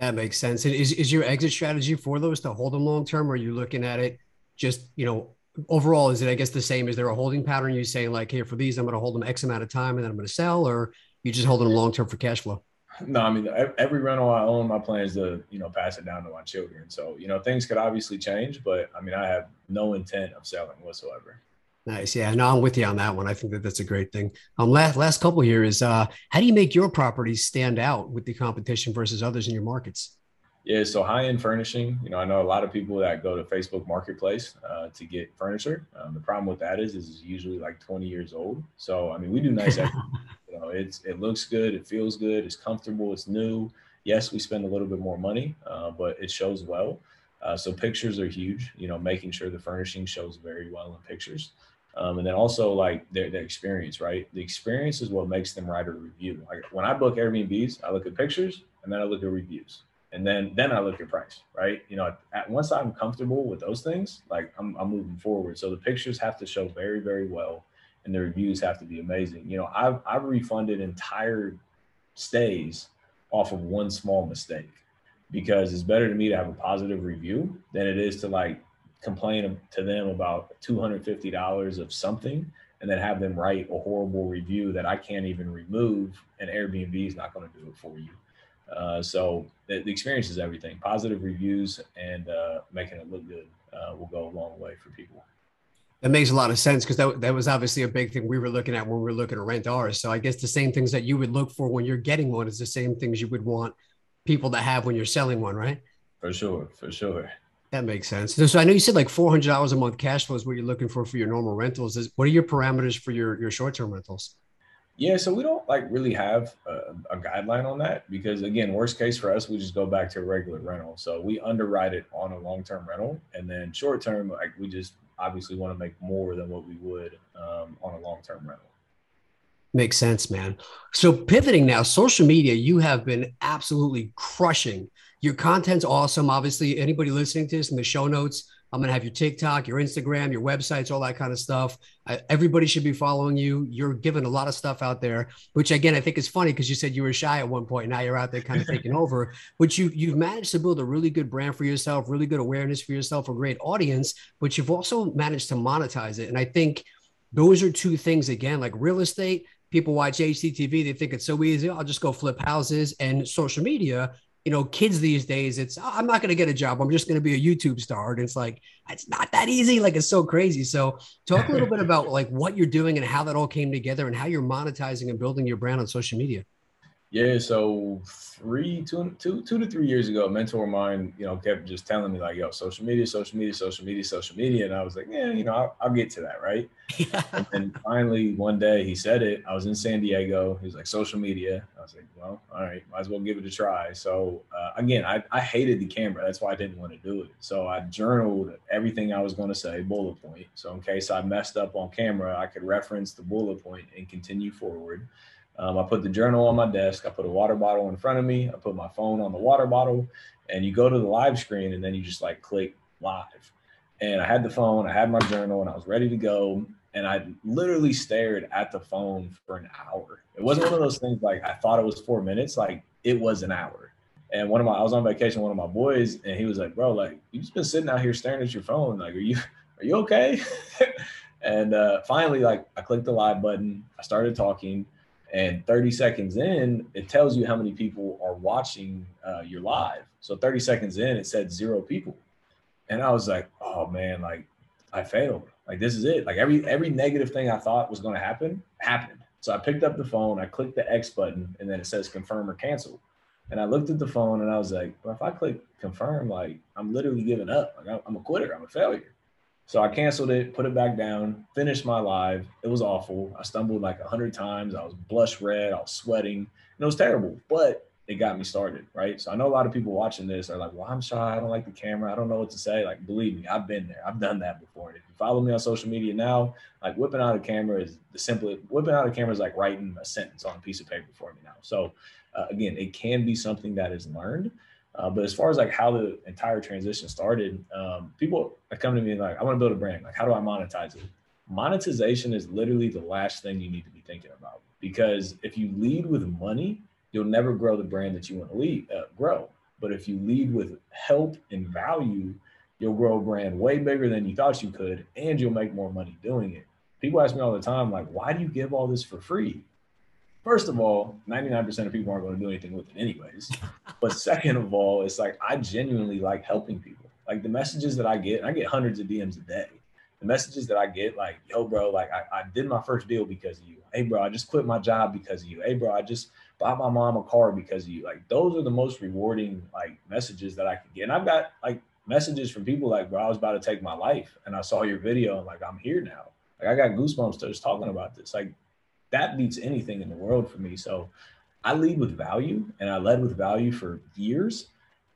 That makes sense. Is, is your exit strategy for those to hold them long term, or are you looking at it just, you know, overall, is it, I guess, the same? Is there a holding pattern? You saying like, here for these, I'm going to hold them X amount of time and then I'm going to sell, or you just holding them long term for cash flow? No, I mean every rental I own, my plan is to you know pass it down to my children. So you know things could obviously change, but I mean I have no intent of selling whatsoever. Nice, yeah. No, I'm with you on that one. I think that that's a great thing. Um, last last couple here is uh, how do you make your properties stand out with the competition versus others in your markets? Yeah, so high end furnishing. You know, I know a lot of people that go to Facebook Marketplace uh, to get furniture. Um, the problem with that is, is it's usually like 20 years old. So I mean, we do nice. [LAUGHS] you know, it's it looks good, it feels good, it's comfortable, it's new. Yes, we spend a little bit more money, uh, but it shows well. Uh, so pictures are huge. You know, making sure the furnishing shows very well in pictures. Um, and then also like their, their experience, right? The experience is what makes them write a review. Like when I book Airbnbs, I look at pictures and then I look at reviews and then then I look at price, right? You know, at, once I'm comfortable with those things, like I'm, I'm moving forward. So the pictures have to show very very well, and the reviews have to be amazing. You know, I've I've refunded entire stays off of one small mistake because it's better to me to have a positive review than it is to like complain to them about $250 of something and then have them write a horrible review that I can't even remove and Airbnb is not going to do it for you. Uh, so the, the, experience is everything. Positive reviews and uh, making it look good uh, will go a long way for people. That makes a lot of sense because that, that was obviously a big thing we were looking at when we were looking to rent ours. So I guess the same things that you would look for when you're getting one is the same things you would want people to have when you're selling one, right? For sure, for sure. That makes sense. So I know you said like four hundred dollars a month cash flow is what you're looking for for your normal rentals. Is what are your parameters for your your short term rentals? Yeah, so we don't like really have a, a, guideline on that because again, worst case for us, we just go back to a regular rental. So we underwrite it on a long term rental, and then short term, like we just obviously want to make more than what we would um, on a long term rental. Makes sense, man. So pivoting now, social media, you have been absolutely crushing. Your content's awesome. Obviously, anybody listening to this in the show notes, I'm going to have your TikTok, your Instagram, your websites, all that kind of stuff. everybody should be following you. You're giving a lot of stuff out there, which again, I think is funny because you said you were shy at one point. Now you're out there kind of taking over, but you, you've managed to build a really good brand for yourself, really good awareness for yourself, a great audience, but you've also managed to monetize it. And I think those are two things, again, like real estate, people watch HGTV, they think it's so easy. I'll just go flip houses and social media you know, kids these days, it's oh, I'm not going to get a job. I'm just going to be a YouTube star. And it's like it's not that easy. Like it's so crazy. So talk a little bit [LAUGHS] about like what you're doing and how that all came together and how you're monetizing and building your brand on social media. Yeah, so three, two, two, two to three years ago, a mentor of mine, you know, kept just telling me like, "Yo, social media, social media, social media, social media," and I was like, "Yeah, you know, I'll, I'll get to that, right?" Yeah. [LAUGHS] And then finally, one day, he said it. I was in San Diego. He was like, "Social media." I was like, "Well, all right, might as well give it a try." So uh, again, I, I hated the camera. That's why I didn't want to do it. So I journaled everything I was going to say, bullet point. So in case I messed up on camera, I could reference the bullet point and continue forward. Um, I put the journal on my desk. I put a water bottle in front of me. I put my phone on the water bottle, and you go to the live screen, and then you just like click live. And I had the phone, I had my journal, and I was ready to go. And I literally stared at the phone for an hour. It wasn't one of those things like I thought it was four minutes. Like it was an hour. And one of my, I was on vacation, one of my boys, and he was like, "Bro, like you just been sitting out here staring at your phone. Like, are you, are you okay?" [LAUGHS] and uh, finally, like I clicked the live button. I started talking and 30 seconds in it tells you how many people are watching uh, your live. So 30 seconds in it said zero people. And i was like oh man like i failed. Like this is it. Like every every negative thing i thought was going to happen happened. So i picked up the phone i clicked the x button and then it says confirm or cancel. And i looked at the phone and i was like well if i click confirm like i'm literally giving up. Like i'm a quitter. I'm a failure so I canceled it, put it back down, finished my live. It was awful. I stumbled like a hundred times. I was blush red. I was sweating. And it was terrible, but it got me started, right? So I know a lot of people watching this are like, well, I'm shy. I don't like the camera. I don't know what to say. Like, believe me, I've been there. I've done that before. And if you follow me on social media now, like whipping out a camera is the simplest. Whipping out a camera is like writing a sentence on a piece of paper for me now. So uh, again, it can be something that is learned. Uh, but as far as like how the entire transition started, um, people coming to me like, I want to build a brand. Like, how do I monetize it? Monetization is literally the last thing you need to be thinking about because if you lead with money, you'll never grow the brand that you want to lead uh, grow. But if you lead with help and value, you'll grow a brand way bigger than you thought you could, and you'll make more money doing it. People ask me all the time, like, why do you give all this for free? First of all, 99% of people aren't going to do anything with it anyways. [LAUGHS] but second of all, it's like I genuinely like helping people. Like the messages that I get, I get hundreds of DMs a day. The messages that I get, like, yo, bro, like I, I did my first deal because of you. Hey, bro, I just quit my job because of you. Hey, bro, I just bought my mom a car because of you. Like those are the most rewarding like messages that I could get. And I've got like messages from people like, bro, I was about to take my life and I saw your video and like I'm here now. Like I got goosebumps just talking about this. Like that beats anything in the world for me. So I lead with value and I led with value for years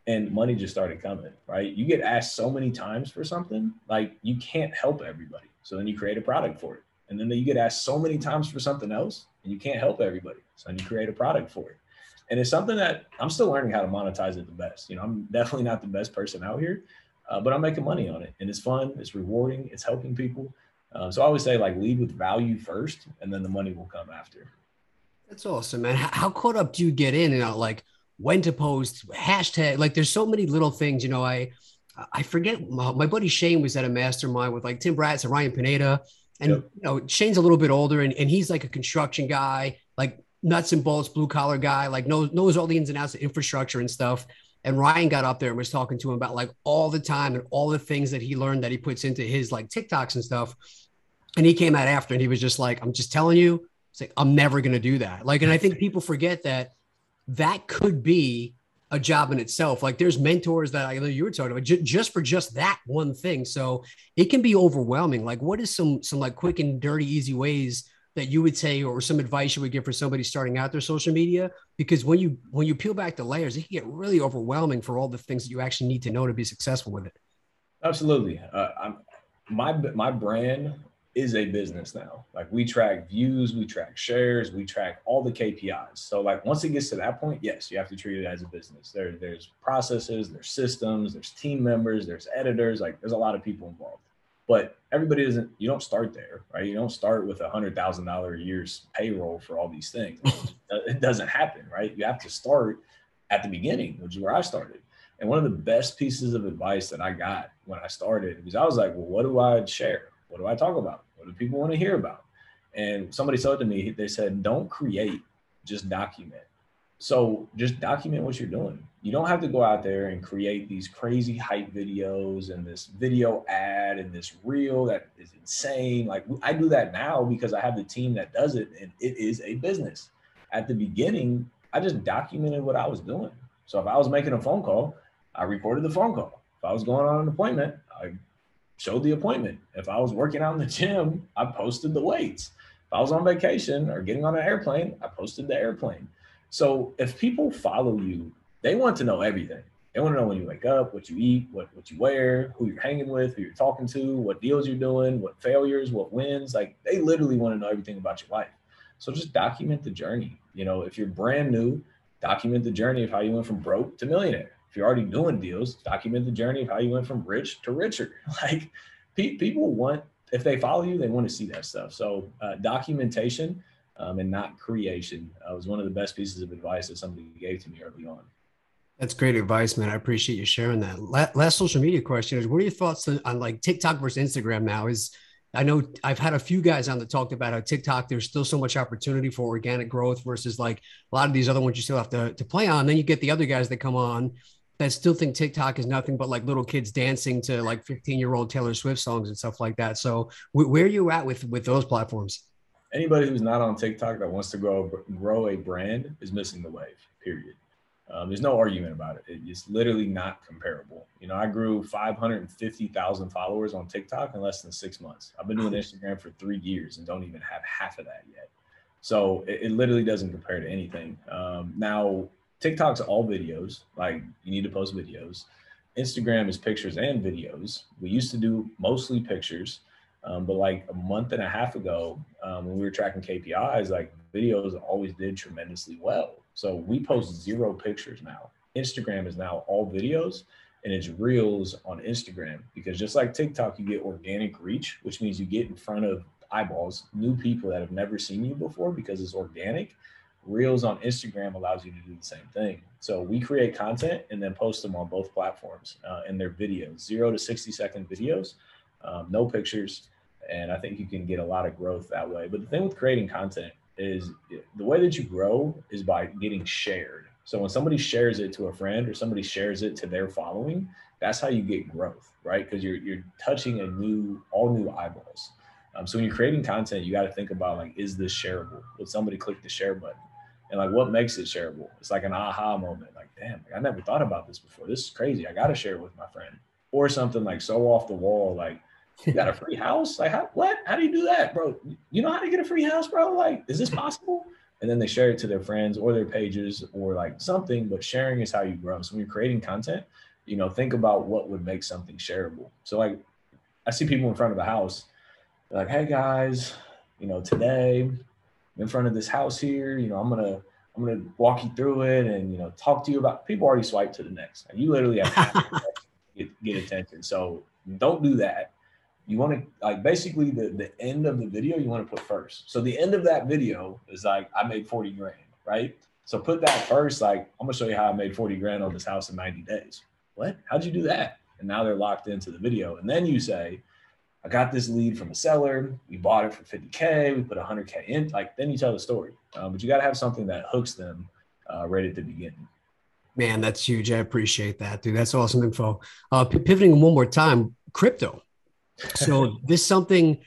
and money just started coming, right? You get asked so many times for something, like you can't help everybody. So then you create a product for it. And then you get asked so many times for something else and you can't help everybody. So then you create a product for it. And it's something that I'm still learning how to monetize it the best. You know, I'm definitely not the best person out here, uh, but I'm making money on it and it's fun, it's rewarding, it's helping people. Um, so I always say like lead with value first, and then the money will come after. That's awesome, man. How caught up do you get in? You know, like when to post, hashtag. Like, there's so many little things. You know, I I forget. My, my buddy Shane was at a mastermind with like Tim Bratz and Ryan Pineda, and yep. you know, Shane's a little bit older, and, and he's like a construction guy, like nuts and bolts, blue collar guy, like knows knows all the ins and outs of infrastructure and stuff. And Ryan got up there and was talking to him about like all the time and all the things that he learned that he puts into his like TikToks and stuff. And he came out after and he was just like, I'm just telling you, like, I'm never going to do that. Like, and I think people forget that that could be a job in itself. Like there's mentors that I know you were talking about j- just for just that one thing. So it can be overwhelming. Like what is some, some like quick and dirty, easy ways that you would say, or some advice you would give for somebody starting out their social media? Because when you, when you peel back the layers, it can get really overwhelming for all the things that you actually need to know to be successful with it. Absolutely. Uh, I'm, my, my brand is a business now. Like we track views, we track shares, we track all the KPIs. So like once it gets to that point, yes, you have to treat it as a business. There, there's processes, there's systems, there's team members, there's editors. Like there's a lot of people involved. But everybody doesn't. You don't start there, right? You don't start with a hundred thousand dollar a year's payroll for all these things. [LAUGHS] it doesn't happen, right? You have to start at the beginning, which is where I started. And one of the best pieces of advice that I got when I started was I was like, well, what do I share? What do I talk about? What do people want to hear about? And somebody said to me, they said, don't create, just document. So just document what you're doing. You don't have to go out there and create these crazy hype videos and this video ad and this reel that is insane. Like I do that now because I have the team that does it and it is a business. At the beginning, I just documented what I was doing. So if I was making a phone call, I recorded the phone call. If I was going on an appointment, I showed the appointment. If I was working out in the gym, I posted the weights. If I was on vacation or getting on an airplane, I posted the airplane. So if people follow you, they want to know everything. They want to know when you wake up, what you eat, what, what you wear, who you're hanging with, who you're talking to, what deals you're doing, what failures, what wins. Like they literally want to know everything about your life. So just document the journey. You know, if you're brand new, document the journey of how you went from broke to millionaire. If you're already doing deals, document the journey of how you went from rich to richer. [LAUGHS] Like pe- people want, if they follow you, they want to see that stuff. So uh, documentation um, and not creation uh, was one of the best pieces of advice that somebody gave to me early on. That's great advice, man. I appreciate you sharing that. Last social media question is: What are your thoughts on, on like TikTok versus Instagram now? Is I know I've had a few guys on that talked about how TikTok, there's still so much opportunity for organic growth versus like a lot of these other ones you still have to, to play on. Then you get the other guys that come on that still think TikTok is nothing but like little kids dancing to like 15 year old Taylor Swift songs and stuff like that. So where are you at with, with those platforms? Anybody who's not on TikTok that wants to grow, grow a brand is missing the wave, period. Um, there's no argument about it. It's literally not comparable. You know, I grew 550,000 followers on TikTok in less than six months. I've been doing Instagram for three years and don't even have half of that yet. So it, it literally doesn't compare to anything. Um, now, TikTok's all videos. Like you need to post videos. Instagram is pictures and videos. We used to do mostly pictures. Um, but like a month and a half ago, um, when we were tracking KPIs, like videos always did tremendously well. So we post zero pictures now. Instagram is now all videos and it's reels on Instagram because just like TikTok, you get organic reach, which means you get in front of eyeballs, new people that have never seen you before because it's organic. Reels on Instagram allows you to do the same thing. So we create content and then post them on both platforms uh, in their videos, zero to 60 second videos, um, no pictures. And I think you can get a lot of growth that way. But the thing with creating content is the way that you grow is by getting shared. So when somebody shares it to a friend or somebody shares it to their following, that's how you get growth, right? Because you're you're touching a new, all new eyeballs. Um, so when you're creating content, you got to think about like, is this shareable? Would somebody click the share button? And like, what makes it shareable? It's like an aha moment. Like, damn, like, I never thought about this before. This is crazy. I got to share it with my friend. Or something like so off the wall, like you got a [LAUGHS] free house? Like, how, what? How do you do that, bro? You know how to get a free house, bro? Like, is this possible? And then they share it to their friends or their pages or like something, but sharing is how you grow. So when you're creating content, you know, think about what would make something shareable. So like, I see people in front of a house, like, hey guys, you know, today in front of this house here, you know, I'm gonna I'm gonna walk you through it and you know talk to you about people already swipe to the next. And you literally have to [LAUGHS] get, get attention. So don't do that you want to like basically the, the end of the video you want to put first. So the end of that video is like I made 40 grand, right? So put that first, like I'm gonna show you how I made 40 grand on this house in 90 days. What? How'd you do that? And now they're locked into the video. And then you say, I got this lead from a seller. We bought it for 50K. We put 100K in. Like, then you tell the story. Um, but you got to have something that hooks them uh, right at the beginning. Man, that's huge. I appreciate that, dude. That's awesome info. Uh, pivoting one more time, crypto so [LAUGHS] this something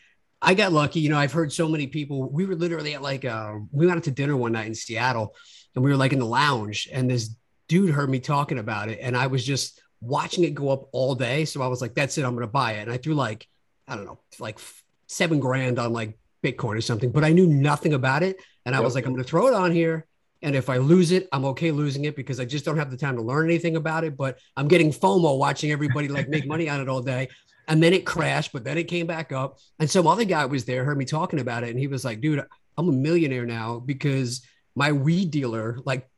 I got lucky. You know, I've heard so many people. We were literally at like uh, we went out to dinner one night in Seattle, and we were like in the lounge, and this dude heard me talking about it, and I was just watching it go up all day. So I was like, "That's it, I'm gonna buy it." And I threw like I don't know, like seven grand on like Bitcoin or something, but I knew nothing about it, and I yep. was like, "I'm gonna throw it on here." And if I lose it, I'm okay losing it because I just don't have the time to learn anything about it. But I'm getting FOMO watching everybody like make money on it all day and then it crashed, but then it came back up. And some other guy was there, heard me talking about it, and he was like, dude, I'm a millionaire now because my weed dealer, like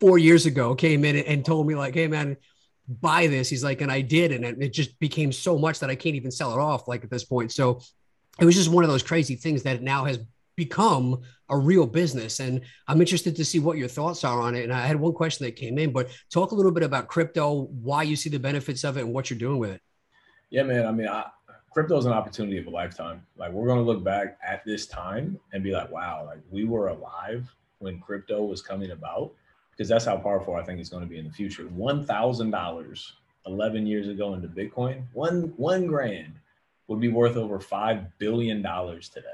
four years ago, came in and told me, like, hey, man, buy this. He's like, and I did. And it just became so much that I can't even sell it off, like at this point. So it was just one of those crazy things that now has become a real business. And I'm interested to see what your thoughts are on it. And I had one question that came in, but talk a little bit about crypto, why you see the benefits of it, and what you're doing with it. Yeah, man. I mean, I, crypto is an opportunity of a lifetime. Like we're going to look back at this time and be like, wow, like we were alive when crypto was coming about because that's how powerful I think it's going to be in the future. One thousand dollars 11 years ago into Bitcoin, one one grand would be worth over five billion dollars today.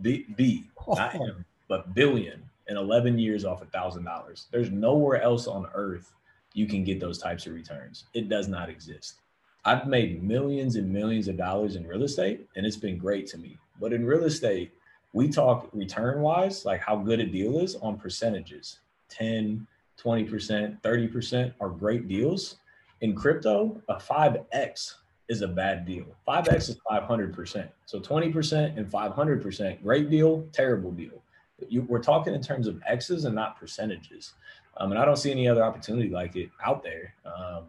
B, B not oh. M, but billion in 11 years off a thousand dollars. There's nowhere else on earth you can get those types of returns. It does not exist. I've made millions and millions of dollars in real estate, and it's been great to me. But in real estate, we talk return wise, like how good a deal is on percentages 10, 20%, 30% are great deals. In crypto, a 5x is a bad deal. 5x is 500%. So 20% and 500%, great deal, terrible deal. You, we're talking in terms of X's and not percentages. Um, and I don't see any other opportunity like it out there um,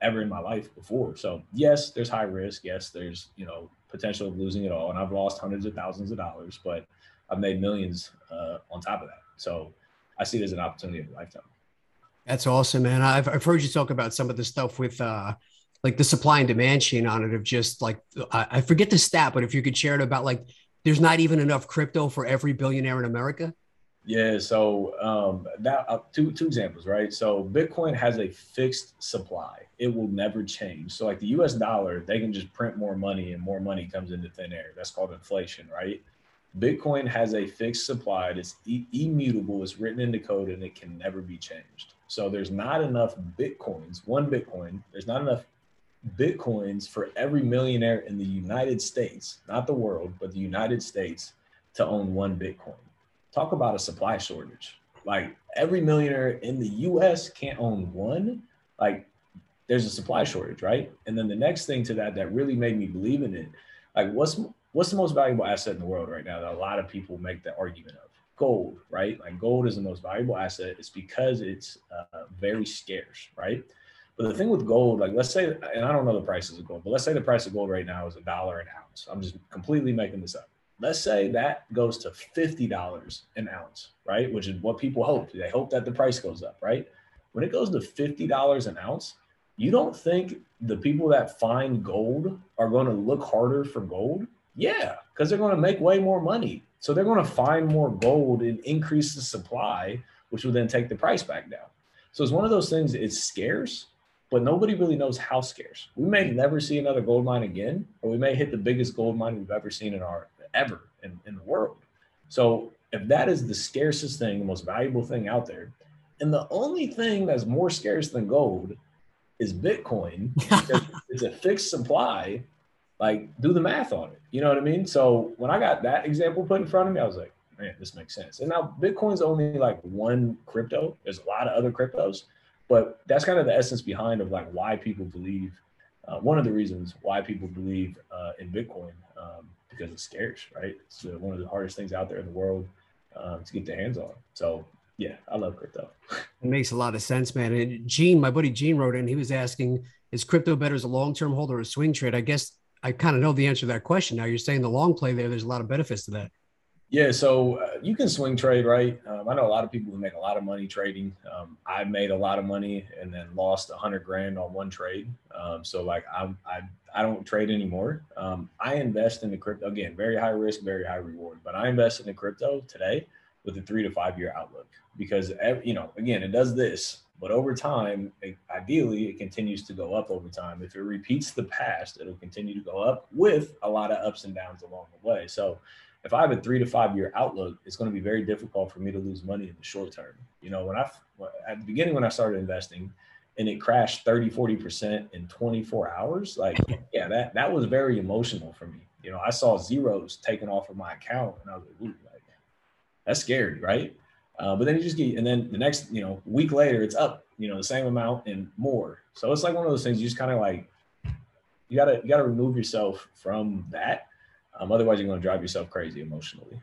ever in my life before. So yes, there's high risk. Yes, there's you know potential of losing it all, and I've lost hundreds of thousands of dollars, but I've made millions uh, on top of that. So I see it as an opportunity of a lifetime. That's awesome, man. I've, I've heard you talk about some of the stuff with uh, like the supply and demand chain on it of just like, I, I forget the stat, but if you could share it about like, there's not even enough crypto for every billionaire in America. Yeah. So um, that uh, two two examples, right? So Bitcoin has a fixed supply; it will never change. So like the U.S. dollar, they can just print more money, and more money comes into thin air. That's called inflation, right? Bitcoin has a fixed supply that's e- immutable, it's written into code, and it can never be changed. So there's not enough Bitcoins, one Bitcoin, there's not enough Bitcoins for every millionaire in the United States, not the world, but the United States, to own one Bitcoin. Talk about a supply shortage. Like every millionaire in the US can't own one. Like there's a supply shortage, right? And then the next thing to that that really made me believe in it, like what's what's the most valuable asset in the world right now that a lot of people make the argument of? Gold, right? Like gold is the most valuable asset. It's because it's uh, very scarce, right? But the thing with gold, like let's say, and I don't know the prices of gold, but let's say the price of gold right now is a dollar an ounce. I'm just completely making this up. Let's say that goes to $50 an ounce, right? Which is what people hope. They hope that the price goes up, right? When it goes to $50 an ounce, you don't think the people that find gold are going to look harder for gold? Yeah, because they're going to make way more money. So they're going to find more gold and increase the supply, which will then take the price back down. So it's one of those things, it's scarce, but nobody really knows how scarce. We may never see another gold mine again, or we may hit the biggest gold mine we've ever seen in our ever in, in the world. So if that is the scarcest thing, the most valuable thing out there, and the only thing that's more scarce than gold is Bitcoin, [LAUGHS] it's a fixed supply, like do the math on it. You know what I mean? So when I got that example put in front of me, I was like, man, this makes sense. And now Bitcoin's only like one crypto. There's a lot of other cryptos, but that's kind of the essence behind of like why people believe. Uh, one of the reasons why people believe uh, in Bitcoin um, because it's scarce, right? It's uh, one of the hardest things out there in the world um, to get their hands on. So yeah, I love crypto. It makes a lot of sense, man. And Gene, my buddy Gene wrote in, he was asking, is crypto better as a long-term hold or a swing trade? I guess I kind of know the answer to that question. Now you're saying the long play there, there's a lot of benefits to that. Yeah, so uh, you can swing trade, right? Um, I know a lot of people who make a lot of money trading. Um, I made a lot of money and then lost a hundred grand on one trade. Um, so like I'm, I, I don't trade anymore. Um, I invest in the crypto again, very high risk, very high reward. But I invest in the crypto today with a three to five year outlook because you know again it does this but over time it, ideally it continues to go up over time. If it repeats the past it'll continue to go up with a lot of ups and downs along the way. So if i have a three to five year outlook it's going to be very difficult for me to lose money in the short term. You know when i at the beginning when i started investing and it crashed 30 40% in 24 hours like [LAUGHS] yeah that that was very emotional for me. You know i saw zeros taken off of my account and i was like, like that's scary right uh, but then you just get, and then the next, you know, week later, it's up, you know, the same amount and more. So it's like one of those things you just kind of like, you gotta, you gotta remove yourself from that. Um, otherwise, you're going to drive yourself crazy emotionally.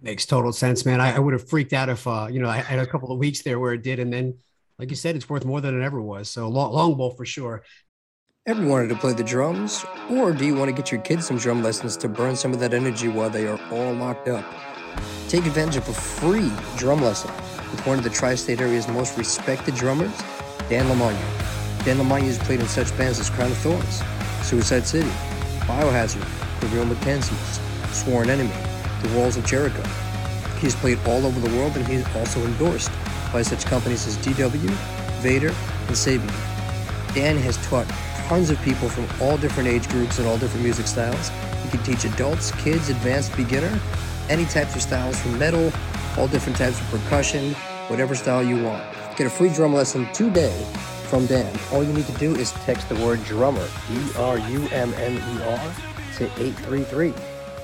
Makes total sense, man. I, I would have freaked out if, uh, you know, I had a couple of weeks there where it did, and then, like you said, it's worth more than it ever was. So long, long ball for sure. Ever wanted to play the drums, or do you want to get your kids some drum lessons to burn some of that energy while they are all locked up? Take advantage of a free drum lesson with one of the tri state area's most respected drummers, Dan Lamagna. Dan Lamagna has played in such bands as Crown of Thorns, Suicide City, Biohazard, The Real McKenzies, Sworn Enemy, The Walls of Jericho. He's played all over the world and he's also endorsed by such companies as DW, Vater, and Sabian. Dan has taught tons of people from all different age groups and all different music styles. He can teach adults, kids, advanced beginner, any types of styles from metal, all different types of percussion, whatever style you want. Get a free drum lesson today from Dan. All you need to do is text the word drummer, D R U M M E R, to 833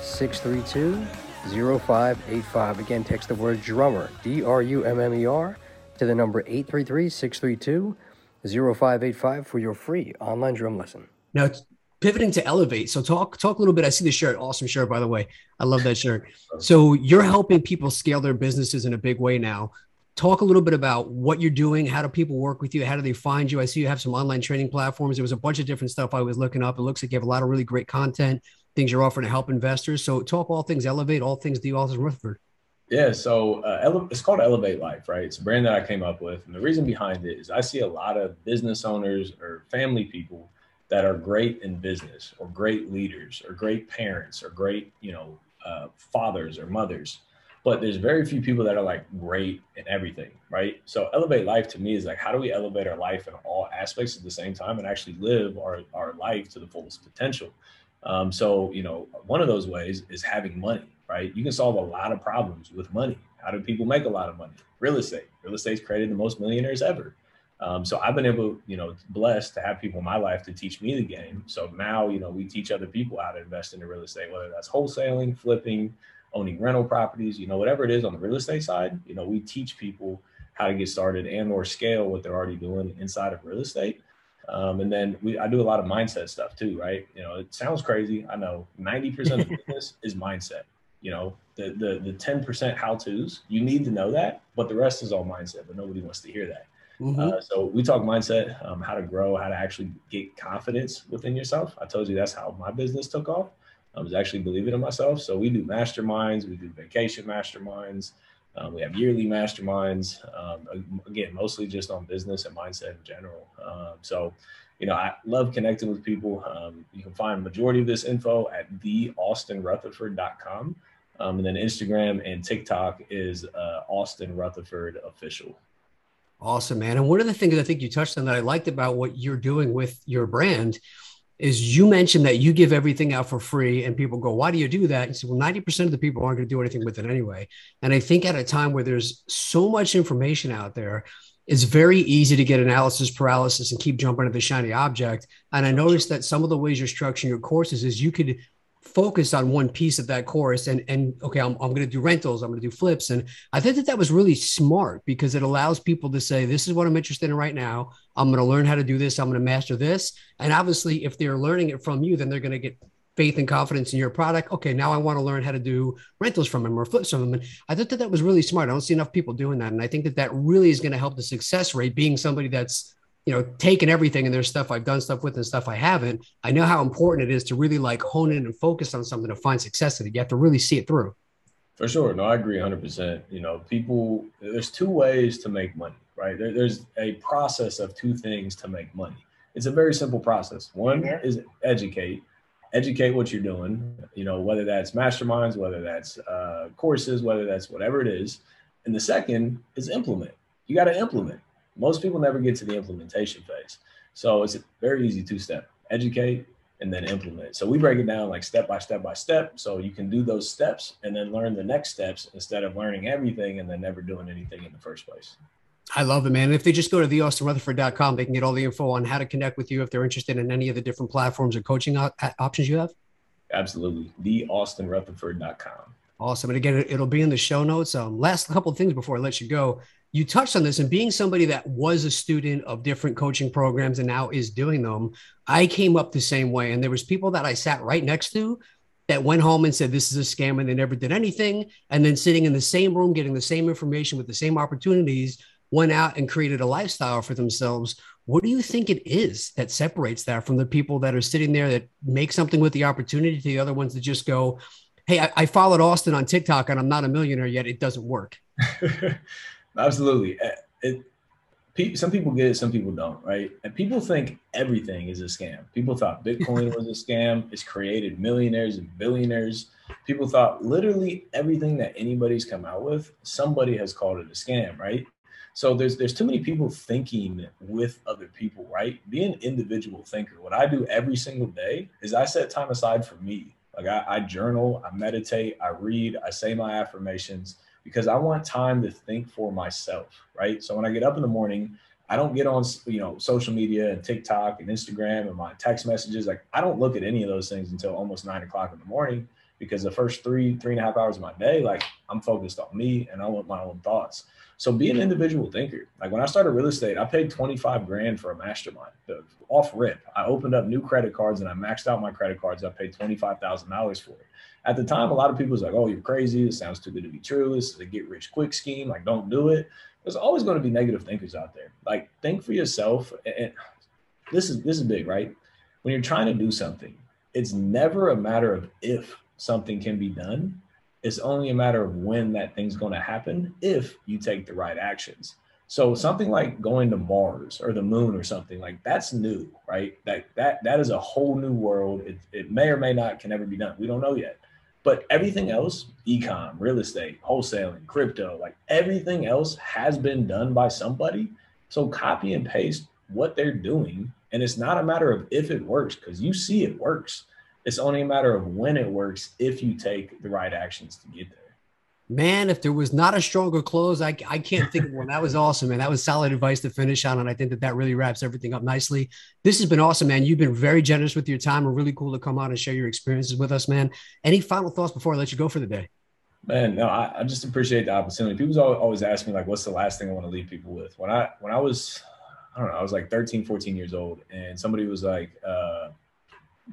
632 0585. Again, text the word drummer, D R U M M E R, to the number 833 632 0585 for your free online drum lesson. Now, pivoting to elevate. So talk talk a little bit. I see the shirt, awesome shirt by the way. I love that shirt. So you're helping people scale their businesses in a big way now. Talk a little bit about what you're doing. How do people work with you? How do they find you? I see you have some online training platforms. There was a bunch of different stuff I was looking up. It looks like you have a lot of really great content, things you're offering to help investors. So talk all things elevate, all things the Austin Rutherford. Yeah, so uh, ele- it's called Elevate Life, right? It's a brand that I came up with, and the reason behind it is I see a lot of business owners or family people that are great in business, or great leaders, or great parents, or great, you know, uh, fathers or mothers, but there's very few people that are like great in everything, right? So Elevate Life to me is like, how do we elevate our life in all aspects at the same time and actually live our our life to the fullest potential? Um, so you know, one of those ways is having money right? You can solve a lot of problems with money. How do people make a lot of money? Real estate. Real estate's created the most millionaires ever. Um, so I've been able, you know, blessed to have people in my life to teach me the game. So now, you know, we teach other people how to invest into real estate, whether that's wholesaling, flipping, owning rental properties, you know, whatever it is on the real estate side, you know, we teach people how to get started and or scale what they're already doing inside of real estate. Um, and then we, I do a lot of mindset stuff too, right? You know, it sounds crazy. I know 90% of [LAUGHS] business is mindset you know the the the 10% how to's you need to know that but the rest is all mindset but nobody wants to hear that mm-hmm. uh, so we talk mindset um, how to grow how to actually get confidence within yourself i told you that's how my business took off i was actually believing in myself so we do masterminds we do vacation masterminds um, we have yearly masterminds um, again mostly just on business and mindset in general um, so you know, I love connecting with people. Um, you can find majority of this info at theaustinrutherford.com. Um, and then Instagram and TikTok is uh, Austin Rutherford official. Awesome, man. And one of the things I think you touched on that I liked about what you're doing with your brand is you mentioned that you give everything out for free and people go, why do you do that? And say, well, 90% of the people aren't going to do anything with it anyway. And I think at a time where there's so much information out there, it's very easy to get analysis paralysis and keep jumping at the shiny object. And I noticed that some of the ways you're structuring your courses is you could focus on one piece of that course and and okay i'm, I'm going to do rentals i'm going to do flips. And i think that that was really smart because it allows people to say this is what i'm interested in right now. I'm going to learn how to do this. I'm going to master this. And obviously if they're learning it from you then they're going to get faith and confidence in your product. Okay now i want to learn how to do rentals from them or flips from them. And i thought that that was really smart. I don't see enough people doing that. And i think that that really is going to help the success rate being somebody that's you know, taken everything and there's stuff I've done stuff with and stuff I haven't. I know how important it is to really like hone in and focus on something to find success in it. You have to really see it through. For sure. No, I agree 100%. You know, people, there's two ways to make money, right? There, there's a process of two things to make money. It's a very simple process. One is educate, educate what you're doing, you know, whether that's masterminds, whether that's uh, courses, whether that's whatever it is. And the second is implement. You got to implement most people never get to the implementation phase. So it's a very easy two step educate and then implement. So we break it down like step by step by step. So you can do those steps and then learn the next steps instead of learning everything and then never doing anything in the first place. I love it, man. And if they just go to theaustinrutherford.com, they can get all the info on how to connect with you if they're interested in any of the different platforms or coaching options you have. Absolutely. Theaustinrutherford.com. Awesome. And again, it'll be in the show notes. Um, last couple of things before I let you go you touched on this and being somebody that was a student of different coaching programs and now is doing them i came up the same way. And there was people that i sat right next to that went home and said this is a scam and they never did anything. And then sitting in the same room getting the same information with the same opportunities went out and created a lifestyle for themselves. What do you think it is that separates that from the people that are sitting there that make something with the opportunity to the other ones that just go hey i, I followed austin on tiktok and i'm not a millionaire yet. It doesn't work [LAUGHS] Absolutely. It, it, some people get it, some people don't, right? And people think everything is a scam. People thought [LAUGHS] Bitcoin was a scam. It's created millionaires and billionaires. People thought literally everything that anybody's come out with, somebody has called it a scam, right? So there's there's too many people thinking with other people, right? Be an individual thinker. What I do every single day is I set time aside for me. Like I, I journal, I meditate, I read, I say my affirmations because I want time to think for myself, right? So when I get up in the morning, I don't get on, you know, social media and TikTok and Instagram and my text messages. Like I don't look at any of those things until almost nine o'clock in the morning because the first three, three and a half hours of my day, like I'm focused on me and I want my own thoughts. So be an individual thinker. Like when I started real estate, I paid 25 grand for a mastermind off rip. I opened up new credit cards and I maxed out my credit cards. I paid $25,000 for it. At the time, a lot of people was like, oh, you're crazy. This sounds too good to be true. This is a get rich quick scheme. Like, don't do it. There's always going to be negative thinkers out there. Like, think for yourself. And this is this is big, right? When you're trying to do something, it's never a matter of if something can be done it's only a matter of when that thing's going to happen if you take the right actions. So something like going to Mars or the moon or something like that's new, right? That that that is a whole new world. It, it may or may not can ever be done. We don't know yet. But everything else, ecom, real estate, wholesaling, crypto, like everything else has been done by somebody. So copy and paste what they're doing. And it's not a matter of if it works, because you see it works. It's only a matter of when it works if you take the right actions to get there. Man, if there was not a stronger close, I, I can't think of one. That was awesome, man. That was solid advice to finish on. And I think that that really wraps everything up nicely. This has been awesome, man. You've been very generous with your time and really cool to come on and share your experiences with us, man. Any final thoughts before I let you go for the day? Man, no, I, I just appreciate the opportunity. People always ask me, like, what's the last thing I want to leave people with? When I, when I was, I don't know, I was like 13, 14 years old, and somebody was like, uh,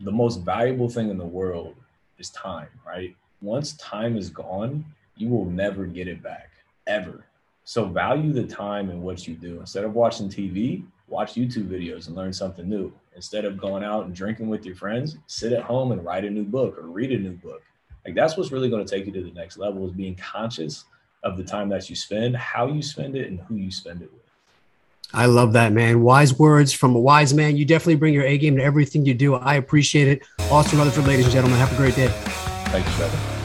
the most valuable thing in the world is time, right? Once time is gone, you will never get it back ever. So value the time and what you do. Instead of watching TV, watch YouTube videos and learn something new. Instead of going out and drinking with your friends, sit at home and write a new book or read a new book. Like that's what's really going to take you to the next level is being conscious of the time that you spend, how you spend it, and who you spend it with. I love that, man. Wise words from a wise man. You definitely bring your A game to everything you do. I appreciate it. Austin Rutherford, ladies and gentlemen, have a great day. Thank you, brother.